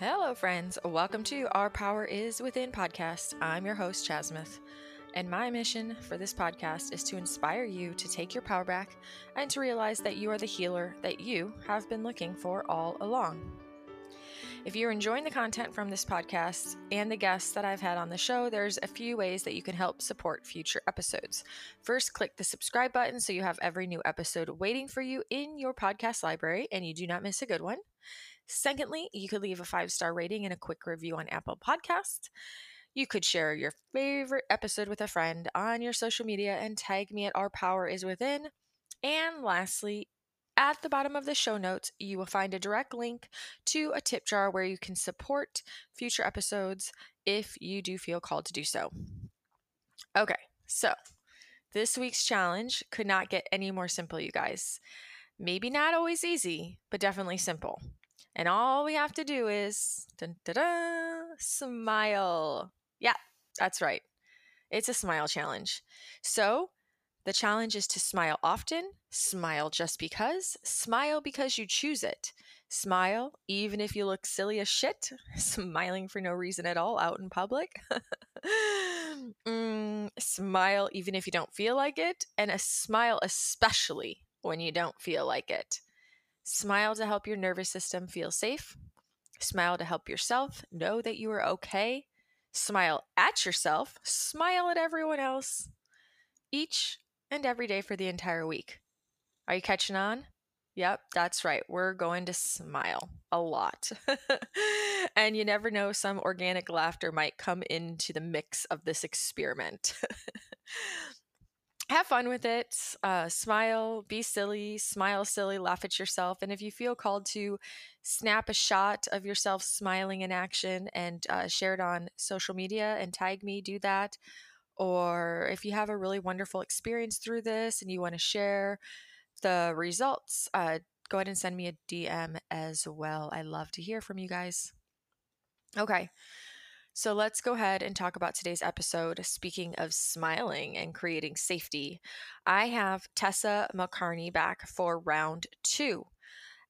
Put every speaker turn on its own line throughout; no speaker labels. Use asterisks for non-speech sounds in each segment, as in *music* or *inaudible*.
Hello, friends. Welcome to Our Power Is Within podcast. I'm your host, Chasmith, and my mission for this podcast is to inspire you to take your power back and to realize that you are the healer that you have been looking for all along. If you're enjoying the content from this podcast and the guests that I've had on the show, there's a few ways that you can help support future episodes. First, click the subscribe button so you have every new episode waiting for you in your podcast library and you do not miss a good one. Secondly, you could leave a five star rating and a quick review on Apple Podcast. You could share your favorite episode with a friend on your social media and tag me at Our Power Is Within. And lastly, at the bottom of the show notes, you will find a direct link to a tip jar where you can support future episodes if you do feel called to do so. Okay, so this week's challenge could not get any more simple, you guys. Maybe not always easy, but definitely simple. And all we have to do is dun, dun, dun, smile. Yeah, that's right. It's a smile challenge. So the challenge is to smile often, smile just because, smile because you choose it. Smile even if you look silly as shit, *laughs* smiling for no reason at all out in public. *laughs* mm, smile even if you don't feel like it, and a smile especially when you don't feel like it. Smile to help your nervous system feel safe. Smile to help yourself know that you are okay. Smile at yourself. Smile at everyone else. Each and every day for the entire week. Are you catching on? Yep, that's right. We're going to smile a lot. *laughs* and you never know, some organic laughter might come into the mix of this experiment. *laughs* Have fun with it. Uh, smile, be silly, smile silly, laugh at yourself. And if you feel called to snap a shot of yourself smiling in action and uh, share it on social media and tag me, do that or if you have a really wonderful experience through this and you want to share the results, uh, go ahead and send me a DM as well. I love to hear from you guys. Okay, so let's go ahead and talk about today's episode. Speaking of smiling and creating safety, I have Tessa McCarney back for round two.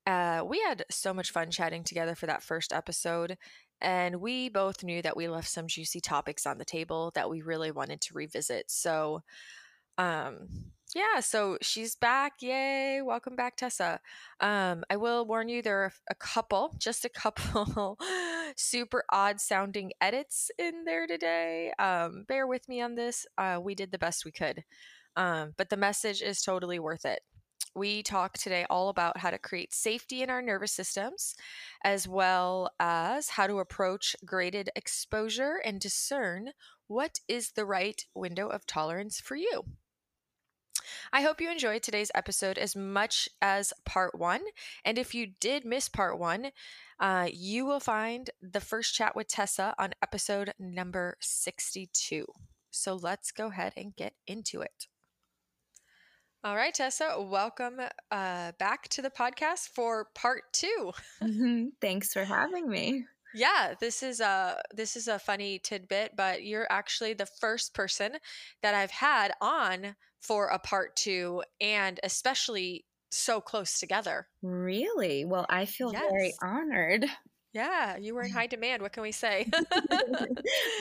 Uh, we had so much fun chatting together for that first episode, and we both knew that we left some juicy topics on the table that we really wanted to revisit. So, um, yeah, so she's back. Yay. Welcome back, Tessa. Um, I will warn you there are a couple, just a *laughs* couple super odd sounding edits in there today. Um, bear with me on this. Uh, we did the best we could. Um, but the message is totally worth it we talk today all about how to create safety in our nervous systems, as well as how to approach graded exposure and discern what is the right window of tolerance for you. I hope you enjoyed today's episode as much as part one. And if you did miss part one, uh, you will find the first chat with Tessa on episode number 62. So let's go ahead and get into it. All right, Tessa, welcome uh, back to the podcast for part 2 *laughs*
mm-hmm. Thanks for having me.
Yeah, this is a this is a funny tidbit, but you're actually the first person that I've had on for a part two, and especially so close together.
Really? Well, I feel yes. very honored.
Yeah, you were in high demand. What can we say? *laughs*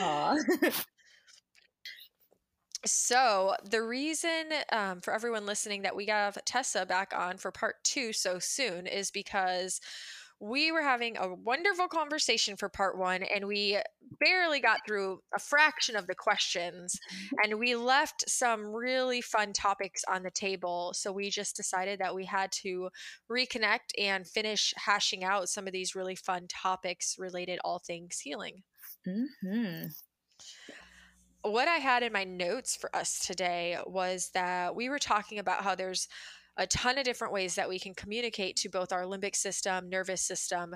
*laughs* *laughs* So, the reason um, for everyone listening that we have Tessa back on for part two so soon is because we were having a wonderful conversation for part one and we barely got through a fraction of the questions and we left some really fun topics on the table. So we just decided that we had to reconnect and finish hashing out some of these really fun topics related all things healing. Mm-hmm. What I had in my notes for us today was that we were talking about how there's a ton of different ways that we can communicate to both our limbic system, nervous system,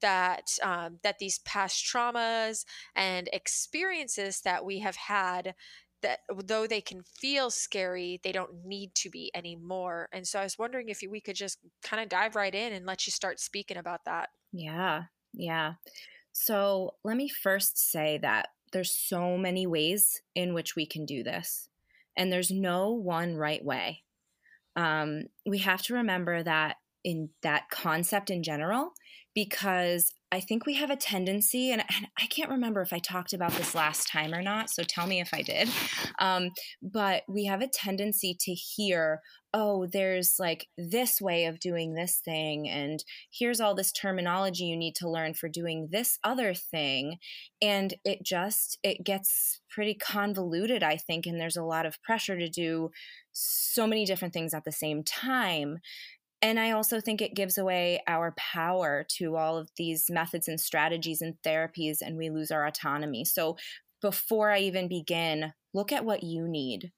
that um, that these past traumas and experiences that we have had that though they can feel scary, they don't need to be anymore. And so I was wondering if we could just kind of dive right in and let you start speaking about that.
Yeah, yeah. So let me first say that there's so many ways in which we can do this, and there's no one right way. Um, we have to remember that in that concept in general, because I think we have a tendency, and, and, I can't remember if I talked about this last time or not, so tell me if I did. Um, but we have a tendency to hear, oh, there's like this way of doing this thing, and here's all this terminology you need to learn for doing this other thing. And it just, it gets pretty convoluted, I think, and there's a lot of pressure to do so many different things at the same time and I also think it gives away our power to all of these methods and strategies and therapies, and we lose our autonomy. So, before I even begin, look at what you need.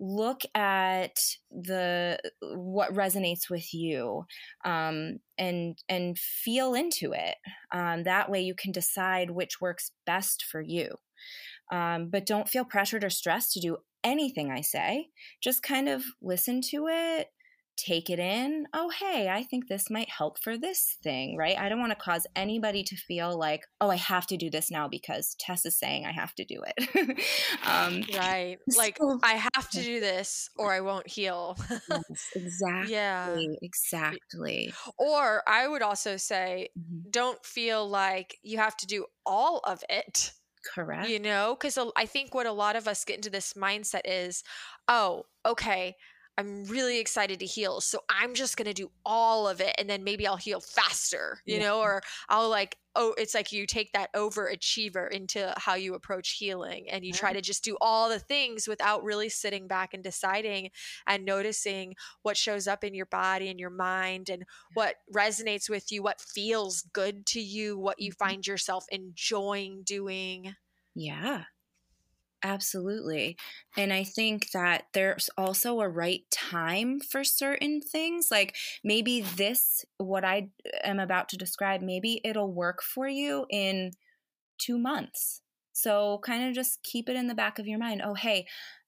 Look at the what resonates with you, um, and and feel into it. Um, that way, you can decide which works best for you. Um, but don't feel pressured or stressed to do anything I say. Just kind of listen to it, take it in. Oh, hey, I think this might help for this thing, right? I don't want to cause anybody to feel like, oh, I have to do this now because Tess is saying I have to do it. *laughs*
um, right. *laughs* Like, so, I have to do this or I won't heal.
yes, *laughs* exactly. Yeah. Exactly.
Or I would also say, mm-hmm. don't feel like you have to do all of it.
Correct.
You know, because I think what a lot of us get into this mindset is, oh, okay, I'm really excited to heal. So I'm just going to do all of it and then maybe I'll heal faster, you yeah. know, or I'll like, oh, it's like you take that overachiever into how you approach healing and you try to just do all the things without really sitting back and deciding and noticing what shows up in your body and your mind and what resonates with you, what feels good to you, what you mm-hmm. find yourself enjoying doing.
Yeah. Absolutely. And I think that there's also a right time for certain things. Like maybe this, what I am about to describe, maybe it'll work for you in two months. So kind of just keep it in the back of your mind. Oh, hey,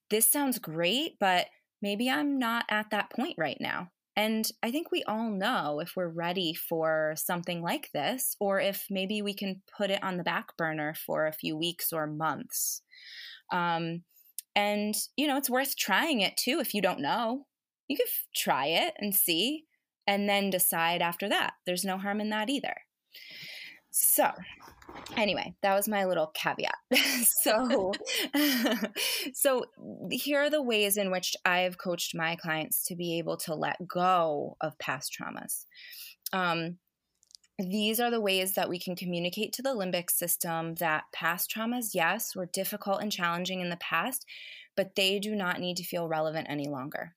this sounds great, but maybe I'm not at that point right now. And I think we all know if we're ready for something like this, or if maybe we can put it on the back burner for a few weeks or months. Um, and, you know, it's worth trying it too if you don't know. You could f- try it and see, and then decide after that. There's no harm in that either. So, anyway, that was my little caveat. *laughs* so, *laughs* so here are the ways in which I've coached my clients to be able to let go of past traumas. Um, these are the ways that we can communicate to the limbic system that past traumas, yes, were difficult and challenging in the past, but they do not need to feel relevant any longer.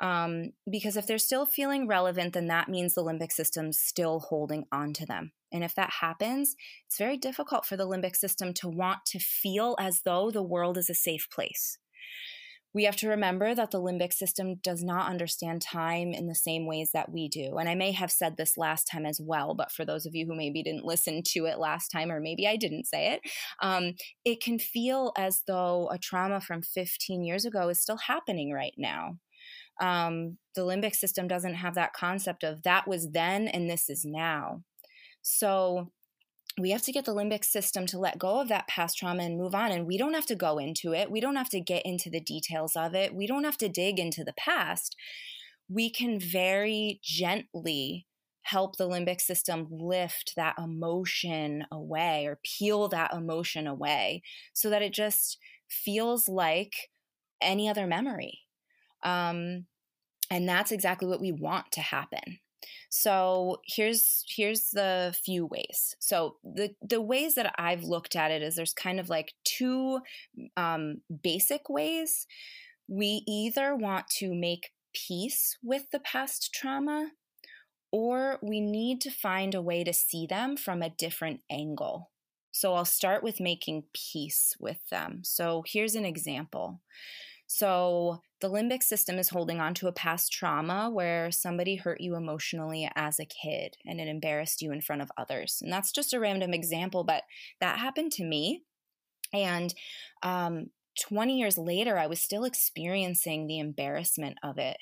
Um, because if they're still feeling relevant, then that means the limbic system's still holding on to them. And if that happens, it's very difficult for the limbic system to want to feel as though the world is a safe place we have to remember that the limbic system does not understand time in the same ways that we do. And I may have said this last time as well, but for those of you who maybe didn't listen to it last time, or maybe I didn't say it, um, it can feel as though a trauma from 15 years ago is still happening right now. Um, the limbic system doesn't have that concept of that was then and this is now. So we have to get the limbic system to let go of that past trauma and move on. And we don't have to go into it. We don't have to get into the details of it. We don't have to dig into the past. We can very gently help the limbic system lift that emotion away or peel that emotion away so that it just feels like any other memory. Um, and that's exactly what we want to happen. So here's here's the few ways. So the the ways that I've looked at it is there's kind of like two um, basic ways. We either want to make peace with the past trauma, or we need to find a way to see them from a different angle. So I'll start with making peace with them. So here's an example. So the limbic system is holding on to a past trauma where somebody hurt you emotionally as a kid and it embarrassed you in front of others. And that's just a random example, but that happened to me. And um, 20 years later, I was still experiencing the embarrassment of it.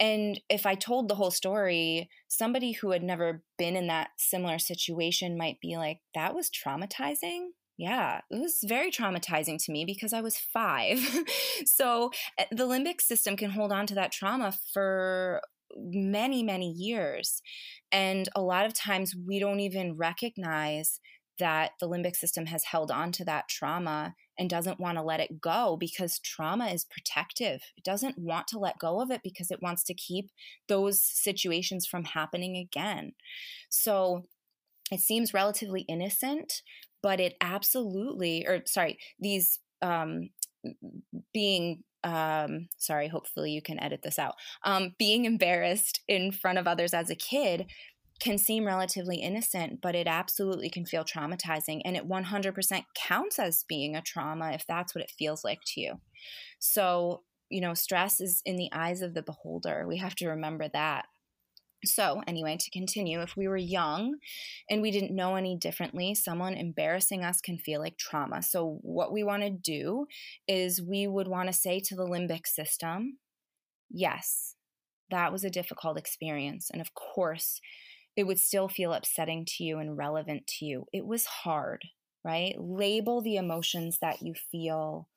And if I told the whole story, somebody who had never been in that similar situation might be like, that was traumatizing yeah, it was very traumatizing to me because I was five. *laughs* so eh, the limbic system can hold on to that trauma for many, many years. And a lot of times we don't even recognize that the limbic system has held on to that trauma and doesn't want to let it go because trauma is protective. It doesn't want to let go of it because it wants to keep those situations from happening again. So it seems relatively innocent, but it absolutely, or sorry, these um, being um, sorry, hopefully you can edit this out. Um, being embarrassed in front of others as a kid can seem relatively innocent, but it absolutely can feel traumatizing. And it 100% counts as being a trauma if that's what it feels like to you. So, you know, stress is in the eyes of the beholder. We have to remember that. So, anyway, to continue, if we were young and we didn't know any differently, someone embarrassing us can feel like trauma. So, what we want to do is we would want to say to the limbic system, yes, that was a difficult experience. And of course, it would still feel upsetting to you and relevant to you. It was hard, right? Label the emotions that you feel,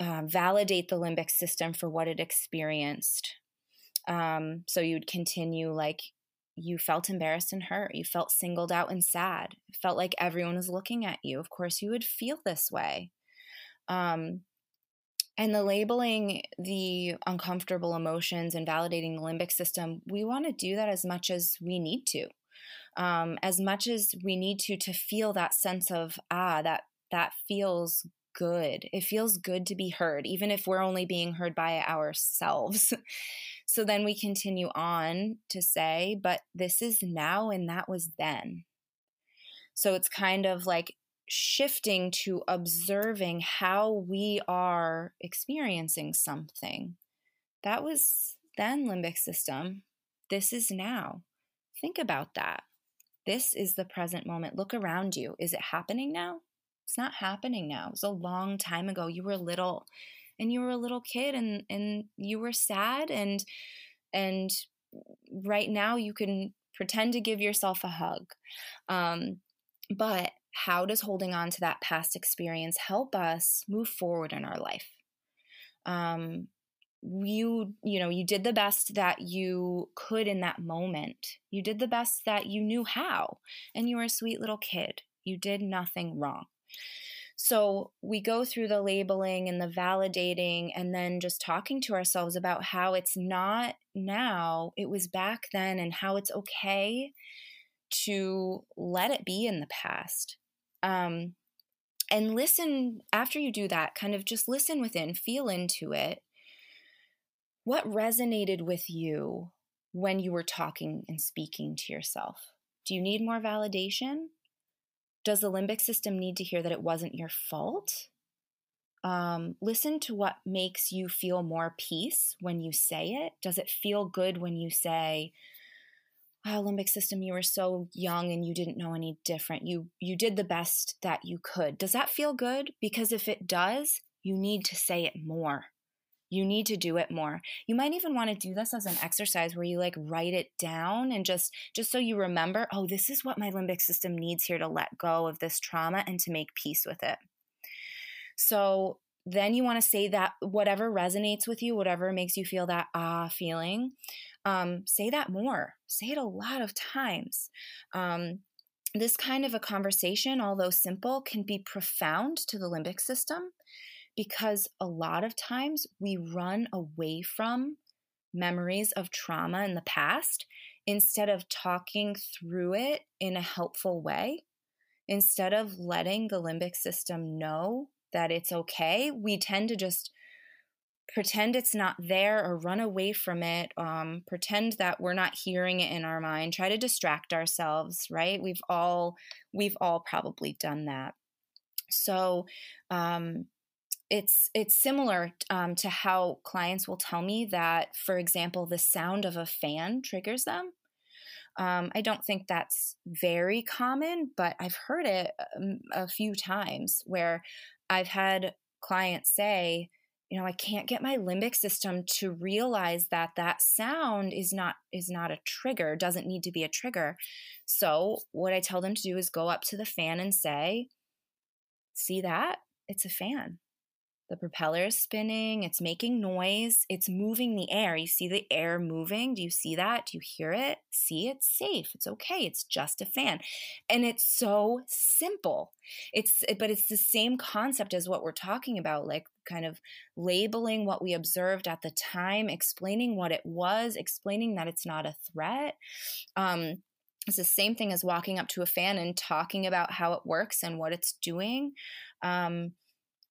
uh, validate the limbic system for what it experienced. Um, so you'd continue like, you felt embarrassed and hurt. You felt singled out and sad. Felt like everyone was looking at you. Of course, you would feel this way. Um, and the labeling the uncomfortable emotions and validating the limbic system, we want to do that as much as we need to. Um, as much as we need to to feel that sense of ah that that feels good it feels good to be heard even if we're only being heard by ourselves *laughs* so then we continue on to say but this is now and that was then so it's kind of like shifting to observing how we are experiencing something. That was then limbic system. This is now. Think about that. This is the present moment. Look around you. Is it happening now? It's not happening now. It was a long time ago. You were little and you were a little kid and and you were sad and and right now you can pretend to give yourself a hug. Um, but how does holding on to that past experience help us move forward in our life? Um, you you know you did the best that you could in that moment you did the best that you knew how and you were a sweet little kid you did nothing wrong so we go through the labeling and the validating and then just talking to ourselves about how it's not now it was back then and how it's okay to let it be in the past um, and listen after you do that, kind of just listen within, feel into it. What resonated with you when you were talking and speaking to yourself? Do you need more validation? Does the limbic system need to hear that it wasn't your fault? Um, listen to what makes you feel more peace when you say it. Does it feel good when you say, wow limbic system you were so young and you didn't know any different you you did the best that you could does that feel good because if it does you need to say it more you need to do it more you might even want to do this as an exercise where you like write it down and just just so you remember oh this is what my limbic system needs here to let go of this trauma and to make peace with it so then you want to say that whatever resonates with you whatever makes you feel that ah feeling um, say that more. Say it a lot of times. Um, this kind of a conversation, although simple, can be profound to the limbic system because a lot of times we run away from memories of trauma in the past instead of talking through it in a helpful way. Instead of letting the limbic system know that it's okay, we tend to just pretend it's not there or run away from it um, pretend that we're not hearing it in our mind try to distract ourselves right we've all we've all probably done that so um, it's it's similar um, to how clients will tell me that for example the sound of a fan triggers them. Um, i don't think that's very common but i've heard it um, a few times where i've had clients say you know i can't get my limbic system to realize that that sound is not is not a trigger doesn't need to be a trigger. So what i tell them to do is go up to the fan and say see that? It's a fan the propeller is spinning, it's making noise, it's moving the air. You see the air moving? Do you see that? Do you hear it? See, it's safe. It's okay. It's just a fan. And it's so simple. It's but it's the same concept as what we're talking about, like kind of labeling what we observed at the time, explaining what it was, explaining that it's not a threat. Um, it's the same thing as walking up to a fan and talking about how it works and what it's doing. Um,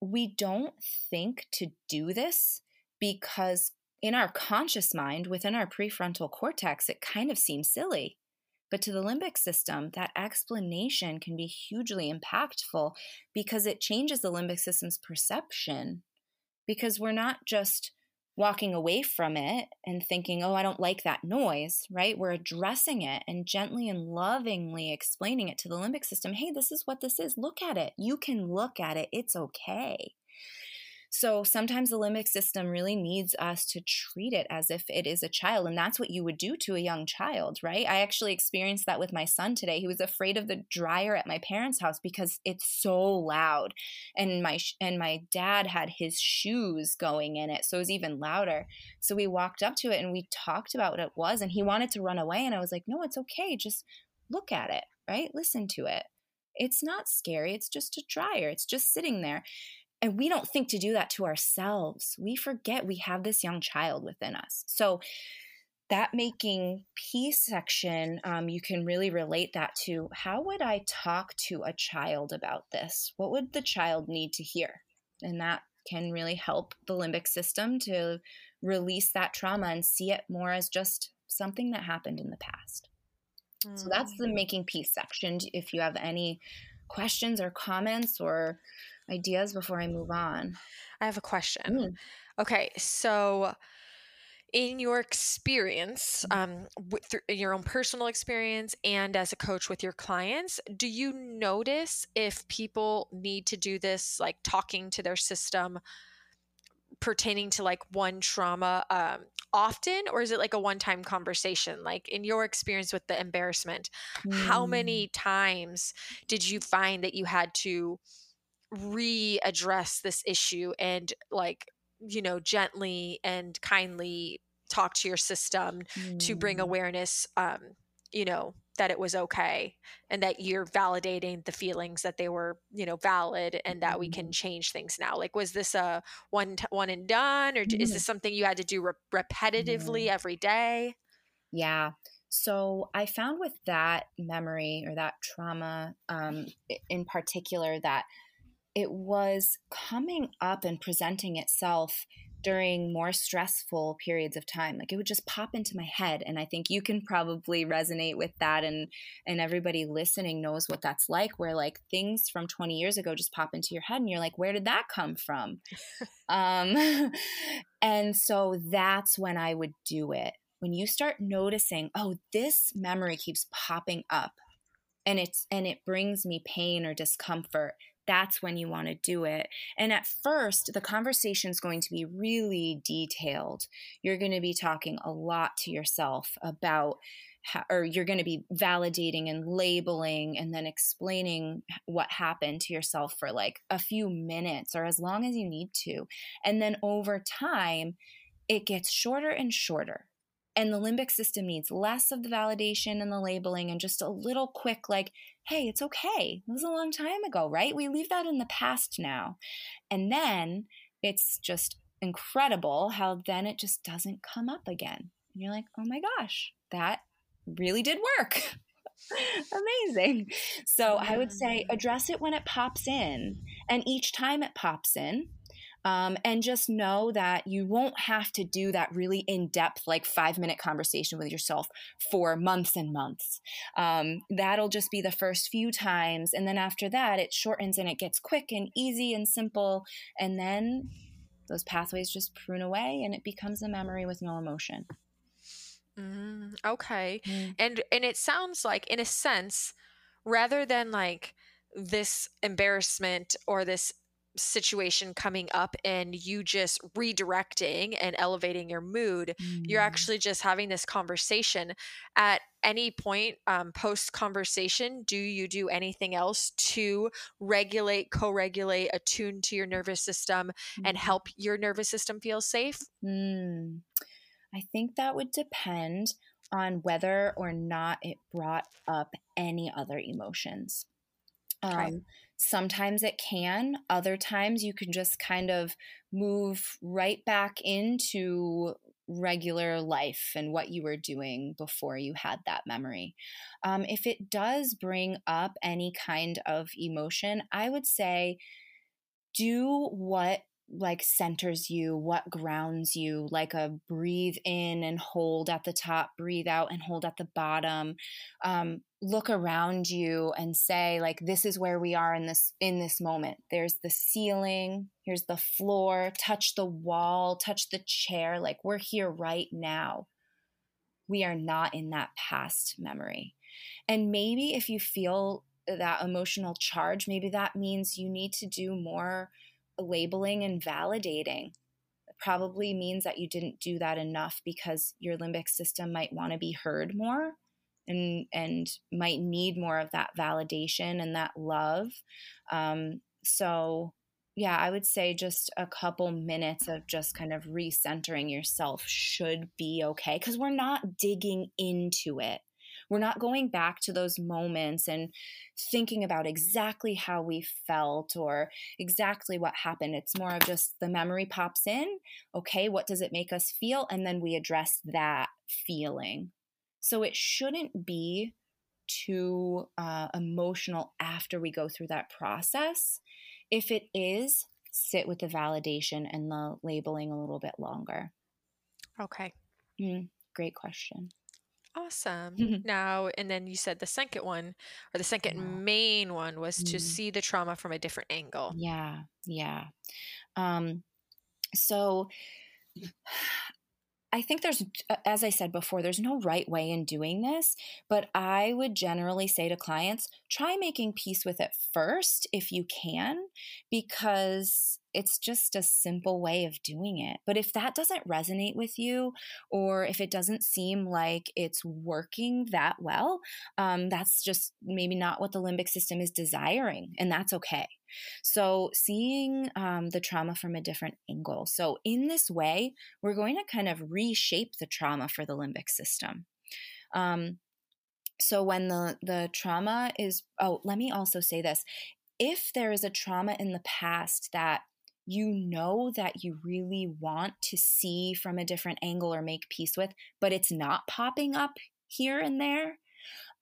we don't think to do this because in our conscious mind, within our prefrontal cortex, it kind of seems silly. But to the limbic system, that explanation can be hugely impactful because it changes the limbic system's perception. Because we're not just walking away from it and thinking, oh, I don't like that noise, right? We're addressing it and gently and lovingly explaining it to the limbic system. Hey, this is what this is. Look at it. You can look at it. It's okay. So sometimes the limbic system really needs us to treat it as if it is a child. And that's what you would do to a young child, right? I actually experienced that with my son today. He was afraid of the dryer at my parents' house because it's so loud. And my and my dad had his shoes going in it, so it was even louder. So we walked up to it and we talked about what it was and he wanted to run away and I was like, "No, it's okay. Just look at it, right? Listen to it." It's not scary. It's just a dryer. It's just sitting there. And we don't think to do that to ourselves. We forget we have this young child within us. So, that making peace section, um, you can really relate that to how would I talk to a child about this? What would the child need to hear? And that can really help the limbic system to release that trauma and see it more as just something that happened in the past. Mm. So that's the mm. making peace section. If you have any questions or comments or ideas before I move on.
I have a question. Mm. Okay, so in your experience, um, with your own personal experience, and as a coach with your clients, do you notice if people need to do this, like talking to their system pertaining to like one trauma um, often, or is it like a one time conversation? Like in your experience with the embarrassment, mm. how many times did you find that you had to? readdress this issue and like you know gently and kindly talk to your system mm. to bring mm. awareness um you know that it was okay and that you're validating the feelings that they were you know valid and that we can mm-hmm. change things now like was this a one t- one and done or is this mm-hmm. something you had to do re- repetitively
yeah.
every day
yeah so i found with that memory or that trauma um, in particular that it was coming up and presenting itself during more stressful periods of time like it would just pop into my head and i think you can probably resonate with that and and everybody listening knows what that's like where like things from 20 years ago just pop into your head and you're like where did that come from? *laughs* Um *laughs* and so that's when i would do it. When you start noticing oh this memory keeps popping up and it's and it brings me pain or discomfort that's when you want to do it. And at first, the conversation is going to be really detailed. You're going to be talking a lot to yourself about how, or you're going to be validating and labeling and then explaining what happened to yourself for like a few minutes or as long as you need to. And then over time, it gets shorter and shorter and the limbic system needs less of the validation and the labeling and just a little quick, like, hey, it's okay. It was a long time ago, right? We leave that in the past now. And then it's just incredible how then it just doesn't come up again. And you're like, oh my gosh, that really did work. *laughs* Amazing. So I would say address it when it pops in. And each time it pops in, um, and just know that you won't have to do that really in depth, like five minute conversation with yourself for months and months. Um, that'll just be the first few times. And then after that, it shortens and it gets quick and easy and simple. And then those pathways just prune away and it becomes a memory with no emotion.
Mm, okay. Mm. And and it sounds like in a sense rather than like this embarrassment or this situation coming up and you just redirecting and elevating your mood mm. you're actually just having this conversation at any point um, post conversation do you do anything else to regulate co-regulate attune to your nervous system mm. and help your nervous system feel safe
mm. i think that would depend on whether or not it brought up any other emotions um, Sometimes it can, other times you can just kind of move right back into regular life and what you were doing before you had that memory. Um, if it does bring up any kind of emotion, I would say do what like centers you, what grounds you, like a breathe in and hold at the top, breathe out and hold at the bottom. Um, look around you and say, like, this is where we are in this in this moment. There's the ceiling, here's the floor, touch the wall, touch the chair, like we're here right now. We are not in that past memory. And maybe if you feel that emotional charge, maybe that means you need to do more labeling and validating probably means that you didn't do that enough because your limbic system might want to be heard more and and might need more of that validation and that love. Um, so yeah i would say just a couple minutes of just kind of recentering yourself should be okay because we're not digging into it we're not going back to those moments and thinking about exactly how we felt or exactly what happened. It's more of just the memory pops in. Okay, what does it make us feel? And then we address that feeling. So it shouldn't be too uh, emotional after we go through that process. If it is, sit with the validation and the labeling a little bit longer.
Okay.
Mm, great question.
Awesome. now, and then you said the second one, or the second yeah. main one, was mm. to see the trauma from a different angle.
Yeah, yeah. Um, so I think there's, as I said before, there's no right way in doing this, but I would generally say to clients, try making peace with it first if you can, because it's just a simple way of doing it. But if that doesn't resonate with you, or if it doesn't seem like it's working that well, um, that's just maybe not what the limbic system is desiring, and that's okay. So, seeing um, the trauma from a different angle. So, in this way, we're going to kind of reshape the trauma for the limbic system. Um, so, when the, the trauma is, oh, let me also say this if there is a trauma in the past that you know that you really want to see from a different angle or make peace with, but it's not popping up here and there,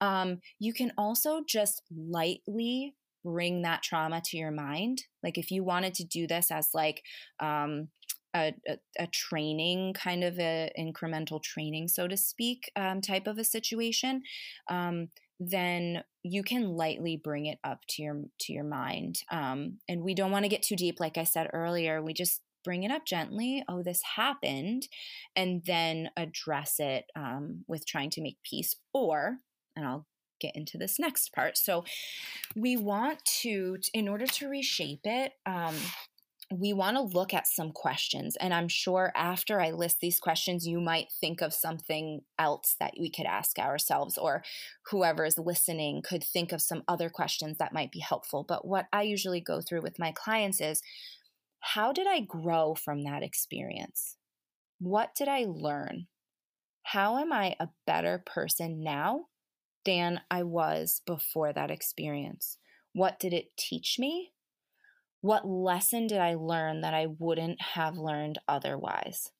um, you can also just lightly bring that trauma to your mind. Like if you wanted to do this as like um, a, a, a, training, kind of a incremental training, so to speak, um, type of a situation, um, then you can lightly bring it up to your to your mind. Um, and we don't want to get too deep, like I said earlier. We just bring it up gently. Oh, this happened, and then address it um, with trying to make peace. Or, and I'll get into this next part. So, we want to, in order to reshape it, um, we want to look at some questions. And I'm sure after I list these questions, you might think of something else that we could ask ourselves, or whoever is listening could think of some other questions that might be helpful. But what I usually go through with my clients is how did I grow from that experience? What did I learn? How am I a better person now than I was before that experience? What did it teach me? What lesson did I learn that I wouldn't have learned otherwise?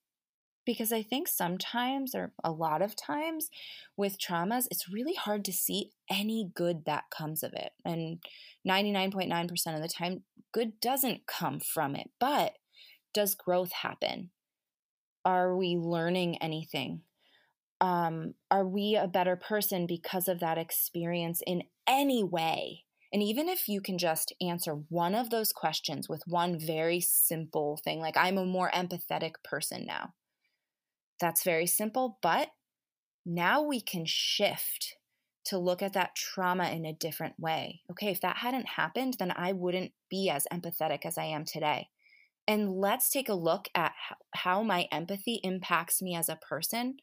Because I think sometimes, or a lot of times, with traumas, it's really hard to see any good that comes of it. And 99.9% of the time, good doesn't come from it. But does growth happen? Are we learning anything? um, are we a better person because of that experience in any way? And even if you can just answer one of those questions with one very simple thing, like I'm a more empathetic person now, that's very simple, but now we can shift to look at that trauma in a different way. Okay, if that hadn't happened, then I wouldn't be as empathetic as I am today. And let's take a look at how my empathy impacts me as a person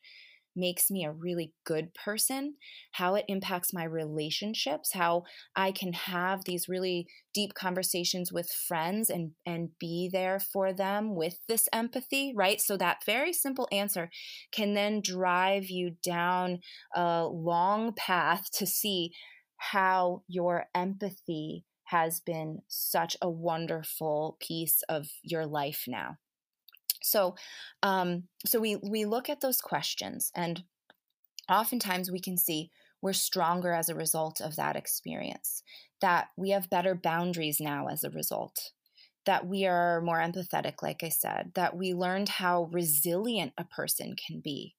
makes me a really good person, how it impacts my relationships, how I can have these really deep conversations with friends and and be there for them with this empathy, right? So that very simple answer can then drive you down a long path to see how your empathy has been such a wonderful piece of your life now. So, um, so we we look at those questions, and oftentimes we can see we're stronger as a result of that experience. That we have better boundaries now as a result. That we are more empathetic, like I said. That we learned how resilient a person can be,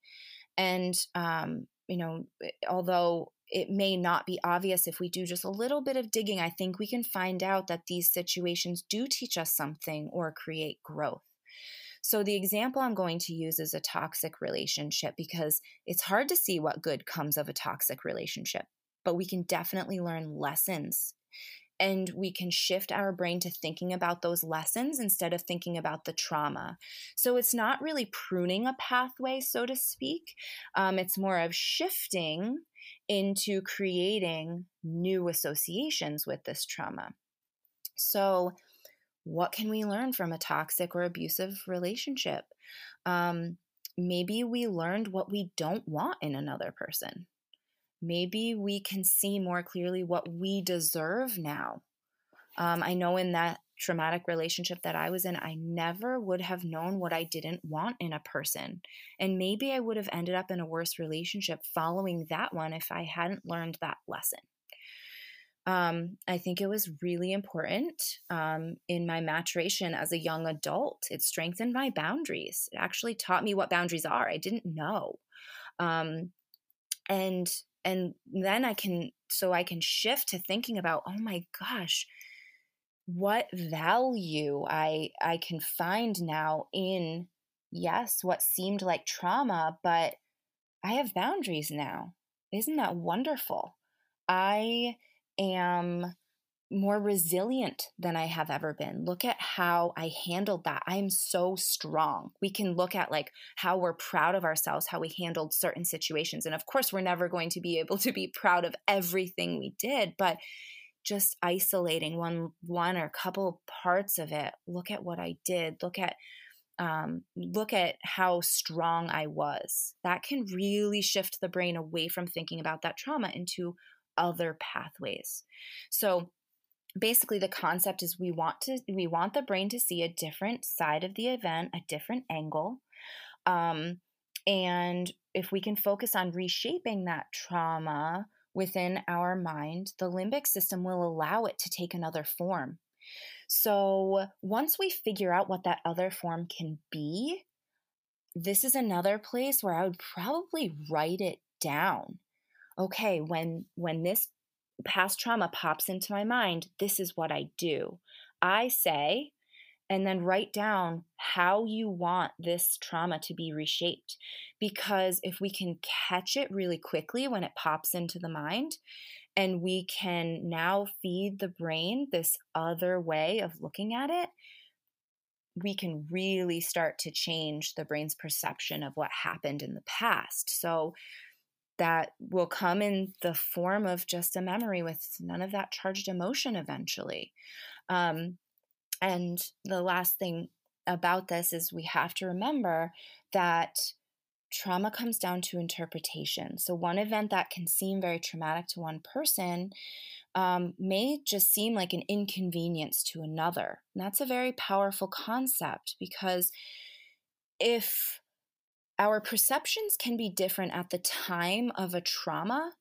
and um, you know, eh, although it may not be obvious if we do just a little bit of digging, I think we can find out that these situations do teach us something or create growth. So, the example I'm going to use is a toxic relationship because it's hard to see what good comes of a toxic relationship, but we can definitely learn lessons. And we can shift our brain to thinking about those lessons instead of thinking about the trauma. So it's not really pruning a pathway, so to speak. Um, it's more of shifting into creating new associations with this trauma. So, what can we learn from a toxic or abusive relationship? Um, maybe we learned what we don't want in another person. Maybe we can see more clearly what we deserve now. Um, I know in that traumatic relationship that I was in, I never would have known what I didn't want in a person. And maybe I would have ended up in a worse relationship following that one if I hadn't learned that lesson. Um, I think it was really important um, in my maturation as a young adult. It strengthened my boundaries. It actually taught me what boundaries are. I didn't know, um, and and then I can so I can shift to thinking about oh my gosh, what value I I can find now in yes what seemed like trauma, but I have boundaries now. Isn't that wonderful? I am more resilient than I have ever been. Look at how I handled that. I'm so strong. We can look at like how we're proud of ourselves, how we handled certain situations. And of course, we're never going to be able to be proud of everything we did, but just isolating one one or couple parts of it. Look at what I did. Look at um, look at how strong I was. That can really shift the brain away from thinking about that trauma into other pathways. So basically the concept is we want to we want the brain to see a different side of the event, a different angle. Um, and if we can focus on reshaping that trauma within our mind, the limbic system will allow it to take another form. So once we figure out what that other form can be, this is another place where I would probably write it down okay, when when this past trauma pops into my mind, this is what I do. I say, and then write down how you want this trauma to be reshaped. Because if we can catch it really quickly when it pops into the mind, and we can now feed the brain this other way of looking at it, we can really start to change the brain's perception of what happened in the past. So, that will come in the form of just a memory with none of that charged emotion eventually. Um, and the last thing about this is we have to remember that trauma comes down to interpretation. So, one event that can seem very traumatic to one person um, may just seem like an inconvenience to another. And that's a very powerful concept because if our perceptions can be different at the time of a trauma,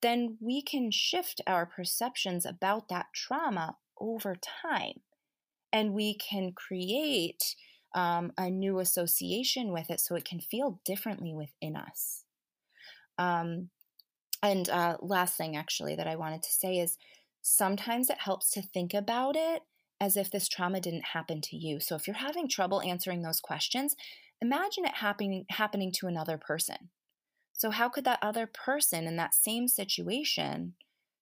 then we can shift our perceptions about that trauma over time. And we can create um, a new association with it so it can feel differently within us. Um, and uh, last thing, actually, that I wanted to say is sometimes it helps to think about it as if this trauma didn't happen to you. So if you're having trouble answering those questions, imagine it happening happening to another person So, how could that other person in that same situation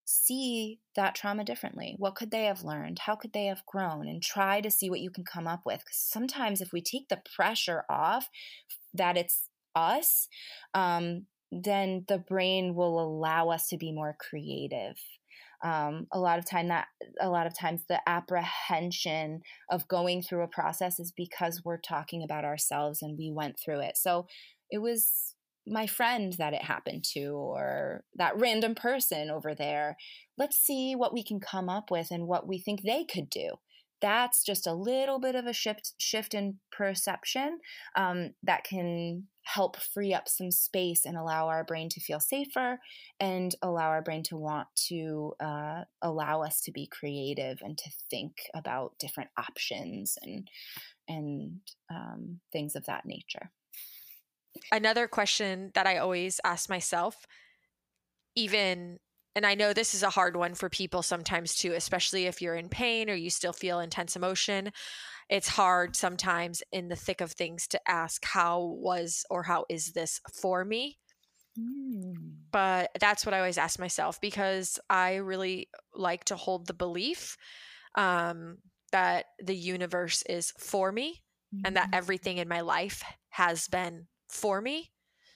see that trauma differently? What could they have learned? How could they have grown? And try to see what you can come up with. Because sometimes, if we take the pressure off that it's us, um, then the brain will allow us to be more creative. Um, a lot of time that a lot of times the apprehension of going through a process is because we're talking about ourselves and we went through it. So it was my friend that it happened to or that random person over there. Let's see what we can come up with and what we think they could do that's just a little bit of a shift shift in perception um, that can help free up some space and allow our brain to feel safer and allow our brain to want to uh, allow us to be creative and to think about different options and and um, things of that nature.
Another question that i always ask myself even and I know this is a hard one for people sometimes too, especially if you're in pain or you still feel intense emotion. It's hard sometimes in the thick of things to ask, how was or how is this for me? Mm. But that's what I always ask myself because I really like to hold the belief um, that the universe is for me mm-hmm. and that mm-hmm. everything in my life has been for me.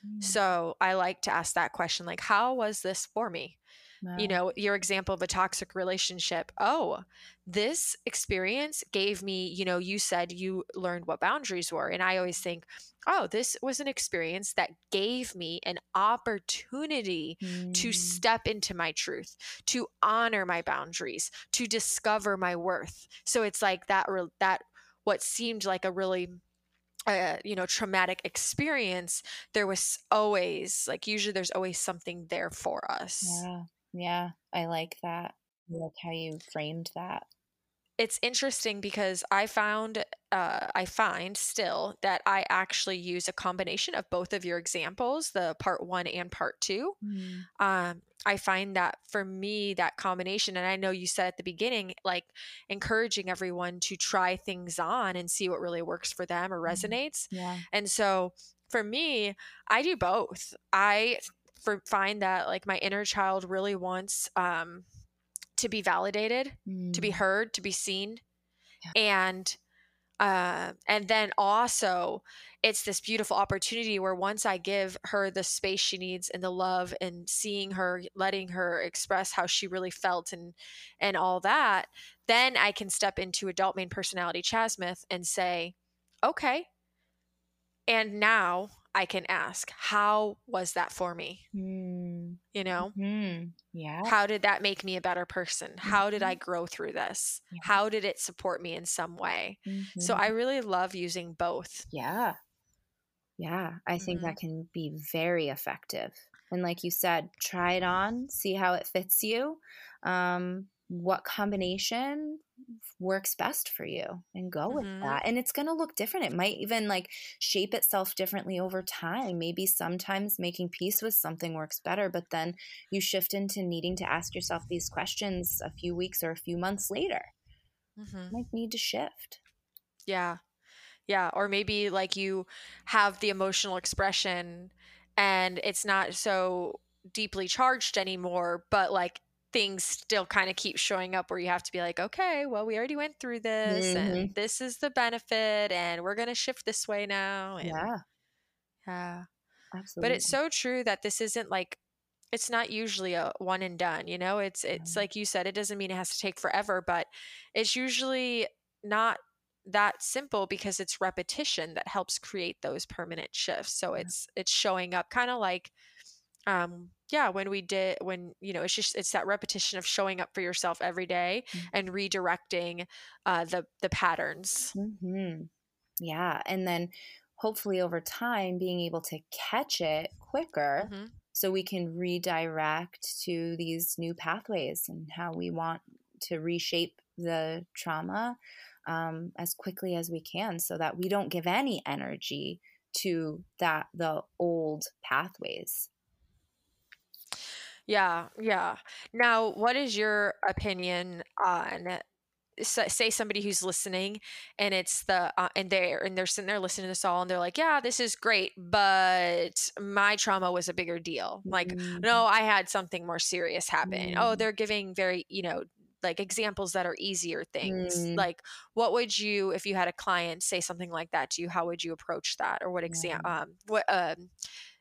Mm. So I like to ask that question like, how was this for me? Wow. You know, your example of a toxic relationship. Oh, this experience gave me, you know, you said you learned what boundaries were. And I always think, oh, this was an experience that gave me an opportunity mm. to step into my truth, to honor my boundaries, to discover my worth. So it's like that, that, what seemed like a really uh, you know traumatic experience there was always like usually there's always something there for us
yeah yeah, I like that. I like how you framed that.
It's interesting because I found, uh, I find still that I actually use a combination of both of your examples, the part one and part two. Mm. Um, I find that for me, that combination, and I know you said at the beginning, like encouraging everyone to try things on and see what really works for them or mm-hmm. resonates.
Yeah.
And so for me, I do both. I for find that like my inner child really wants um to be validated, mm. to be mm. heard, to be seen. Yeah. And uh, and then also it's this beautiful opportunity where once I give her the space she needs and the love and seeing her, letting her express how she really felt and and all that, then I can step into adult main personality Chasmith and say, okay, and now I can ask, how was that for me? Mm. You know?
Mm-hmm. Yeah.
How did that make me a better person? Mm-hmm. How did I mm-hmm. grow through this? Yeah. How did it support me in some way? Mm-hmm. So I really love using both.
Yeah. Yeah. I think that mm-hmm. can be very effective. And like you said, try it on, see how it fits you. Um, what combination works best for you and go with mm-hmm. that. And it's going to look different. It might even like shape itself differently over time. Maybe sometimes making peace with something works better, but then you shift into needing to ask yourself these questions a few weeks or a few months later. Mm-hmm. Might need to shift.
Yeah. Yeah. Or maybe like you have the emotional expression and it's not so deeply charged anymore, but like things still kind of keep showing up where you have to be like, okay, well, we already went through this mm-hmm. and this is the benefit and we're going to shift this way now. And,
yeah.
Yeah. Absolutely. But it's so true that this isn't like it's not usually a one and done, you know? It's it's like you said it doesn't mean it has to take forever, but it's usually not that simple because it's repetition that helps create those permanent shifts. So it's it's showing up kind of like um yeah when we did when you know it's just it's that repetition of showing up for yourself every day mm-hmm. and redirecting uh the the patterns
mm-hmm. yeah and then hopefully over time being able to catch it quicker mm-hmm. so we can redirect to these new pathways and how we want to reshape the trauma um, as quickly as we can so that we don't give any energy to that the old pathways
yeah, yeah. Now, what is your opinion on say somebody who's listening and it's the uh, and they're and they're sitting there listening to this all and they're like yeah this is great but my trauma was a bigger deal like
Mm,
no i had something more serious happen oh
Mm.
they're giving very you know like examples that are easier things
Mm.
like what would you if you had a client say something like that to you how would you approach that or what exam um what um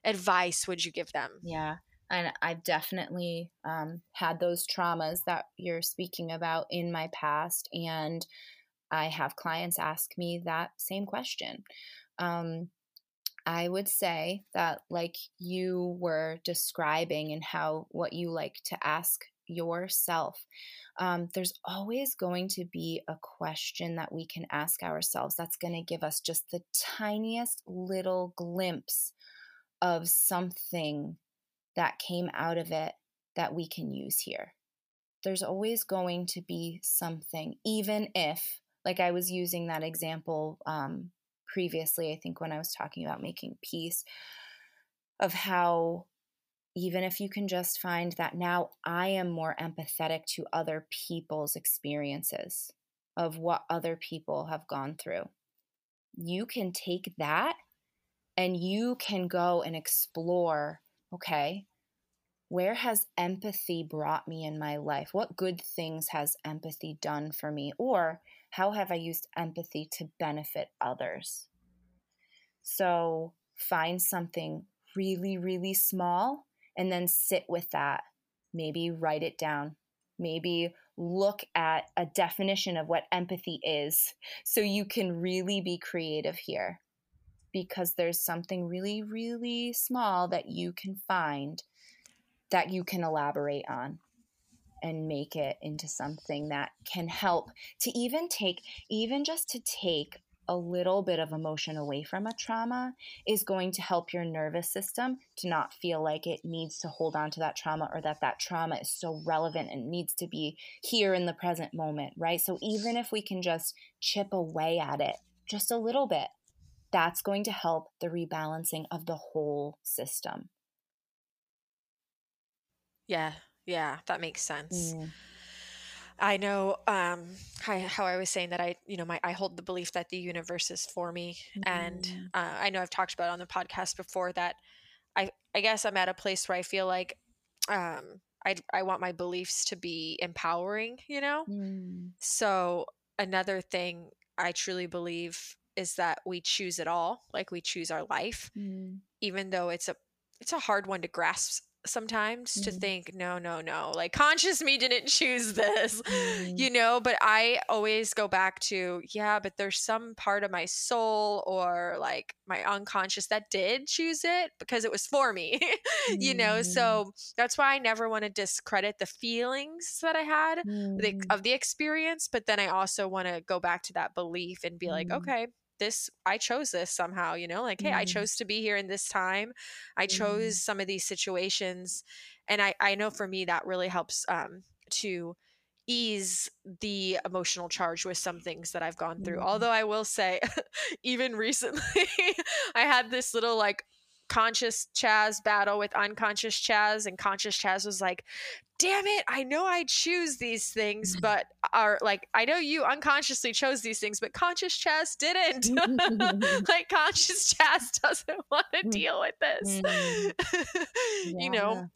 advice would you give them
Yeah. And I've definitely um, had those traumas that you're speaking about in my past. And I have clients ask me that same question. Um, I would say that, like you were describing, and how what you like to ask yourself, um, there's always going to be a question that we can ask ourselves that's going to give us just the tiniest little glimpse of something that came out of it that we can use here. There's always going to be something, even if, like I was using that example um, previously, I think when I was talking about making peace, of how even if you can just find that now I am more empathetic to other people's experiences of what other people have gone through, you can take that and you can go and explore okay, where has empathy brought me in my life? What good things has empathy done for me? Or how have I used empathy to benefit others? So find something really, really small and then sit with that. Maybe write it down. Maybe look at a definition of what empathy is so you can really be creative here because there's something really, really small that you can find that you can elaborate on and make it into something that can help to even take, even just to take a little bit of emotion away from a trauma is going to help your nervous system to not feel like it needs to hold on to that trauma or that that trauma is so relevant and needs to be here in the present moment, right? So even if we can just chip away at it just a little bit, that's going to help the rebalancing of the whole system.
yeah yeah that makes sense.
Mm,
I know um how, how I was saying that I you know my I hold the belief that the universe is for me. And
mm,
uh, I know I've talked about on the podcast before that I I guess I'm at a place where I feel like um I I want my beliefs to be empowering, you know?
mm,
So another thing I truly believe is that we choose it all, like we choose our life,
mm,
even though it's a it's a hard one to grasp sometimes to
Mhm.
think no no no like conscious me didn't choose this *laughs*
mm,
you know but i always go back to yeah but there's some part of my soul or like my unconscious that did choose it because it was for me *laughs* you know
mm,
so that's why i never want to discredit the feelings that i had the,
mm,
of the experience but then i also want to go back to that belief and be like
Mm.
okay this i chose this somehow you know like hey i
Mm.
chose to be here in this time i chose some of these situations and i i know for me that really helps um to ease the emotional charge with some things that i've gone through
Mm.
although i will say *laughs* even recently *laughs* i had this little like conscious chaz battle with unconscious chaz and conscious chaz was like damn it i know i choose these things but are like i know you unconsciously chose these things but conscious chaz didn't *laughs* *laughs* like conscious chaz *laughs* doesn't want to deal with this you know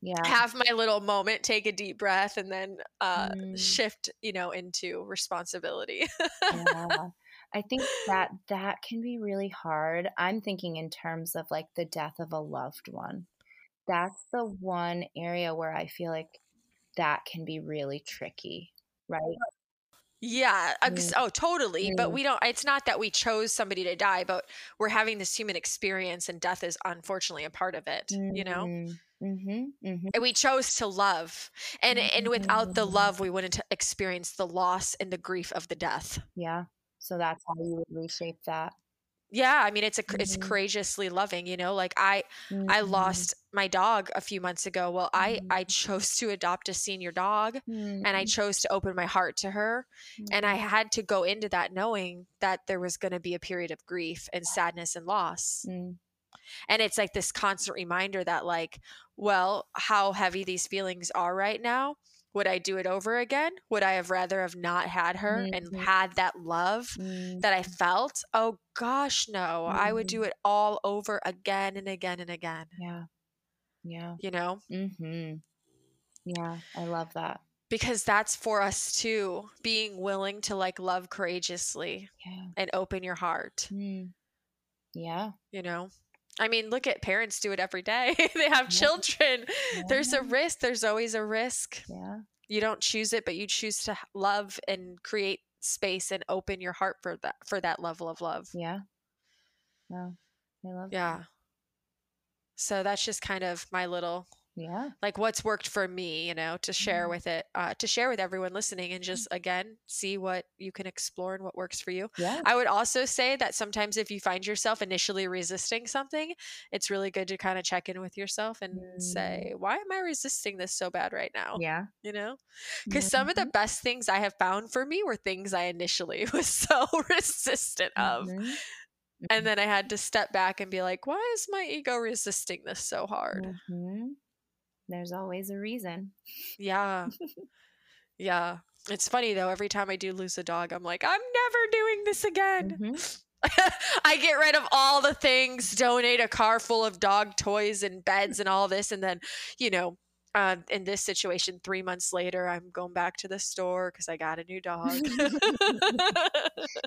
Yeah. yeah.
have my little moment take a deep breath and then uh
Mm.
shift you know into responsibility
yeah. I think that that can be really hard. I'm thinking in terms of like the death of a loved one. That's the one area where I feel like that can be really tricky, right?
Yeah.
Mm.
Oh, totally. But
Mm.
we don't, it's not that we chose somebody to die, but we're having this human experience and death is unfortunately a part of it, you know?
Mm-hmm. Mm-hmm.
And we chose to love. And and without the
Mm.
love, we wouldn't experience the loss and the grief of the death.
Yeah. So that's how you would reshape that.
Yeah, I mean it's a it's
Mhm.
courageously loving, you know? Like I I
Mhm.
lost my dog a few months ago. Well, I
Mhm.
I chose to adopt a senior dog and I
Mhm.
chose to open my heart to her. and I had to go into that knowing that there was going to be a period of grief and sadness and loss.
Mm.
And it's like this constant reminder that, like, well, how heavy these feelings are right now Would I do it over again? Would I have rather have not had her
Mhm.
and had that love that I felt? Oh gosh, no. I would
Mhm.
do it all over again and again and again,
Yeah. Yeah.
you know?
Mm-hmm. Yeah. I love that.
Because that's for us too, being willing to like love courageously
Yeah.
and open your heart,
Mm. Yeah.
you know? I mean, look at parents do it every day. *laughs* they have
Yeah.
children. There's a risk. There's always a risk.
Yeah.
You don't choose it, but you choose to love and create space and open your heart for that for that level of love.
Yeah. No. I love that.
Yeah. So that's just kind of my little
Yeah.
like what's worked for me, you know, to share
Mhm.
with it, uh, to share with everyone listening and just again see what you can explore and what works for you.
Yeah.
I would also say that sometimes if you find yourself initially resisting something, it's really good to kind of check in with yourself and say, why am I resisting this so bad right now?
Yeah.
You know? Because some of the best things I have found for me were things I initially *laughs* was so *laughs* resistant of.
Mhm.
And then I had to step back and be like, why is my ego resisting this so hard?
Mhm. There's always a reason.
Yeah. *laughs* Yeah. It's funny though, every time I do lose a dog, I'm like, I'm never doing this again.
Mhm. *laughs*
I get rid of all the things, donate a car full of dog toys and beds and all this. And then, you know, uh, in this situation, three months later, I'm going back to the store because I got a new dog.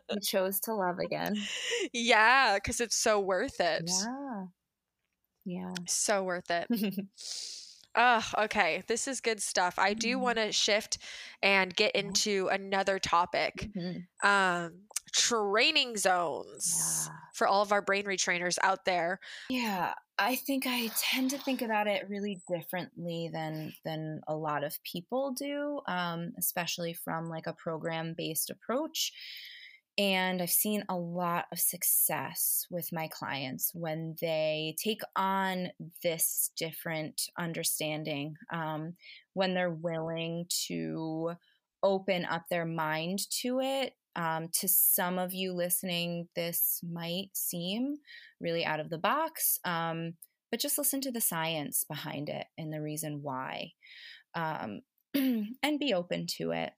You chose to love again. *laughs*
yeah, because it's so worth it.
Yeah. Yeah.
So worth it. Oh, okay. This is good stuff. I do
Mhm.
want to shift and get into another topic.
Mhm.
Um, training zones
Yeah.
for all of our brain retrainers out there.
Yeah, I think I tend to think about it really differently than than a lot of people do, um, especially from like a program based approach. And I've seen a lot of success with my clients when they take on this different understanding, um, when they're willing to open up their mind to it. Um, to some of you listening, this might seem really out of the box, um, but just listen to the science behind it and the reason why, um, *clears throat* and be open to it.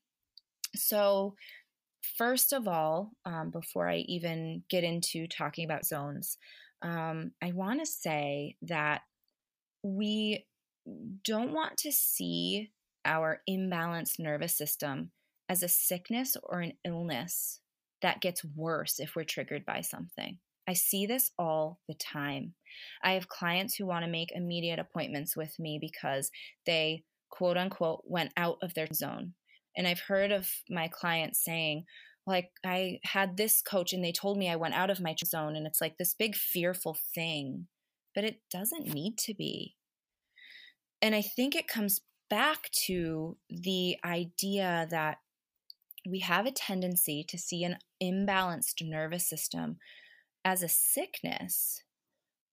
So, first of all, um, before I even get into talking about zones, um, I want to say that we don't want to see our imbalanced nervous system as a sickness or an illness that gets worse if we're triggered by something. I see this all the time. I have clients who want to make immediate appointments with me because they quote unquote went out of their zone. And I've heard of my clients saying, like, I had this coach and they told me I went out of my zone. And it's like this big fearful thing, but it doesn't need to be. And I think it comes back to the idea that we have a tendency to see an imbalanced nervous system as a sickness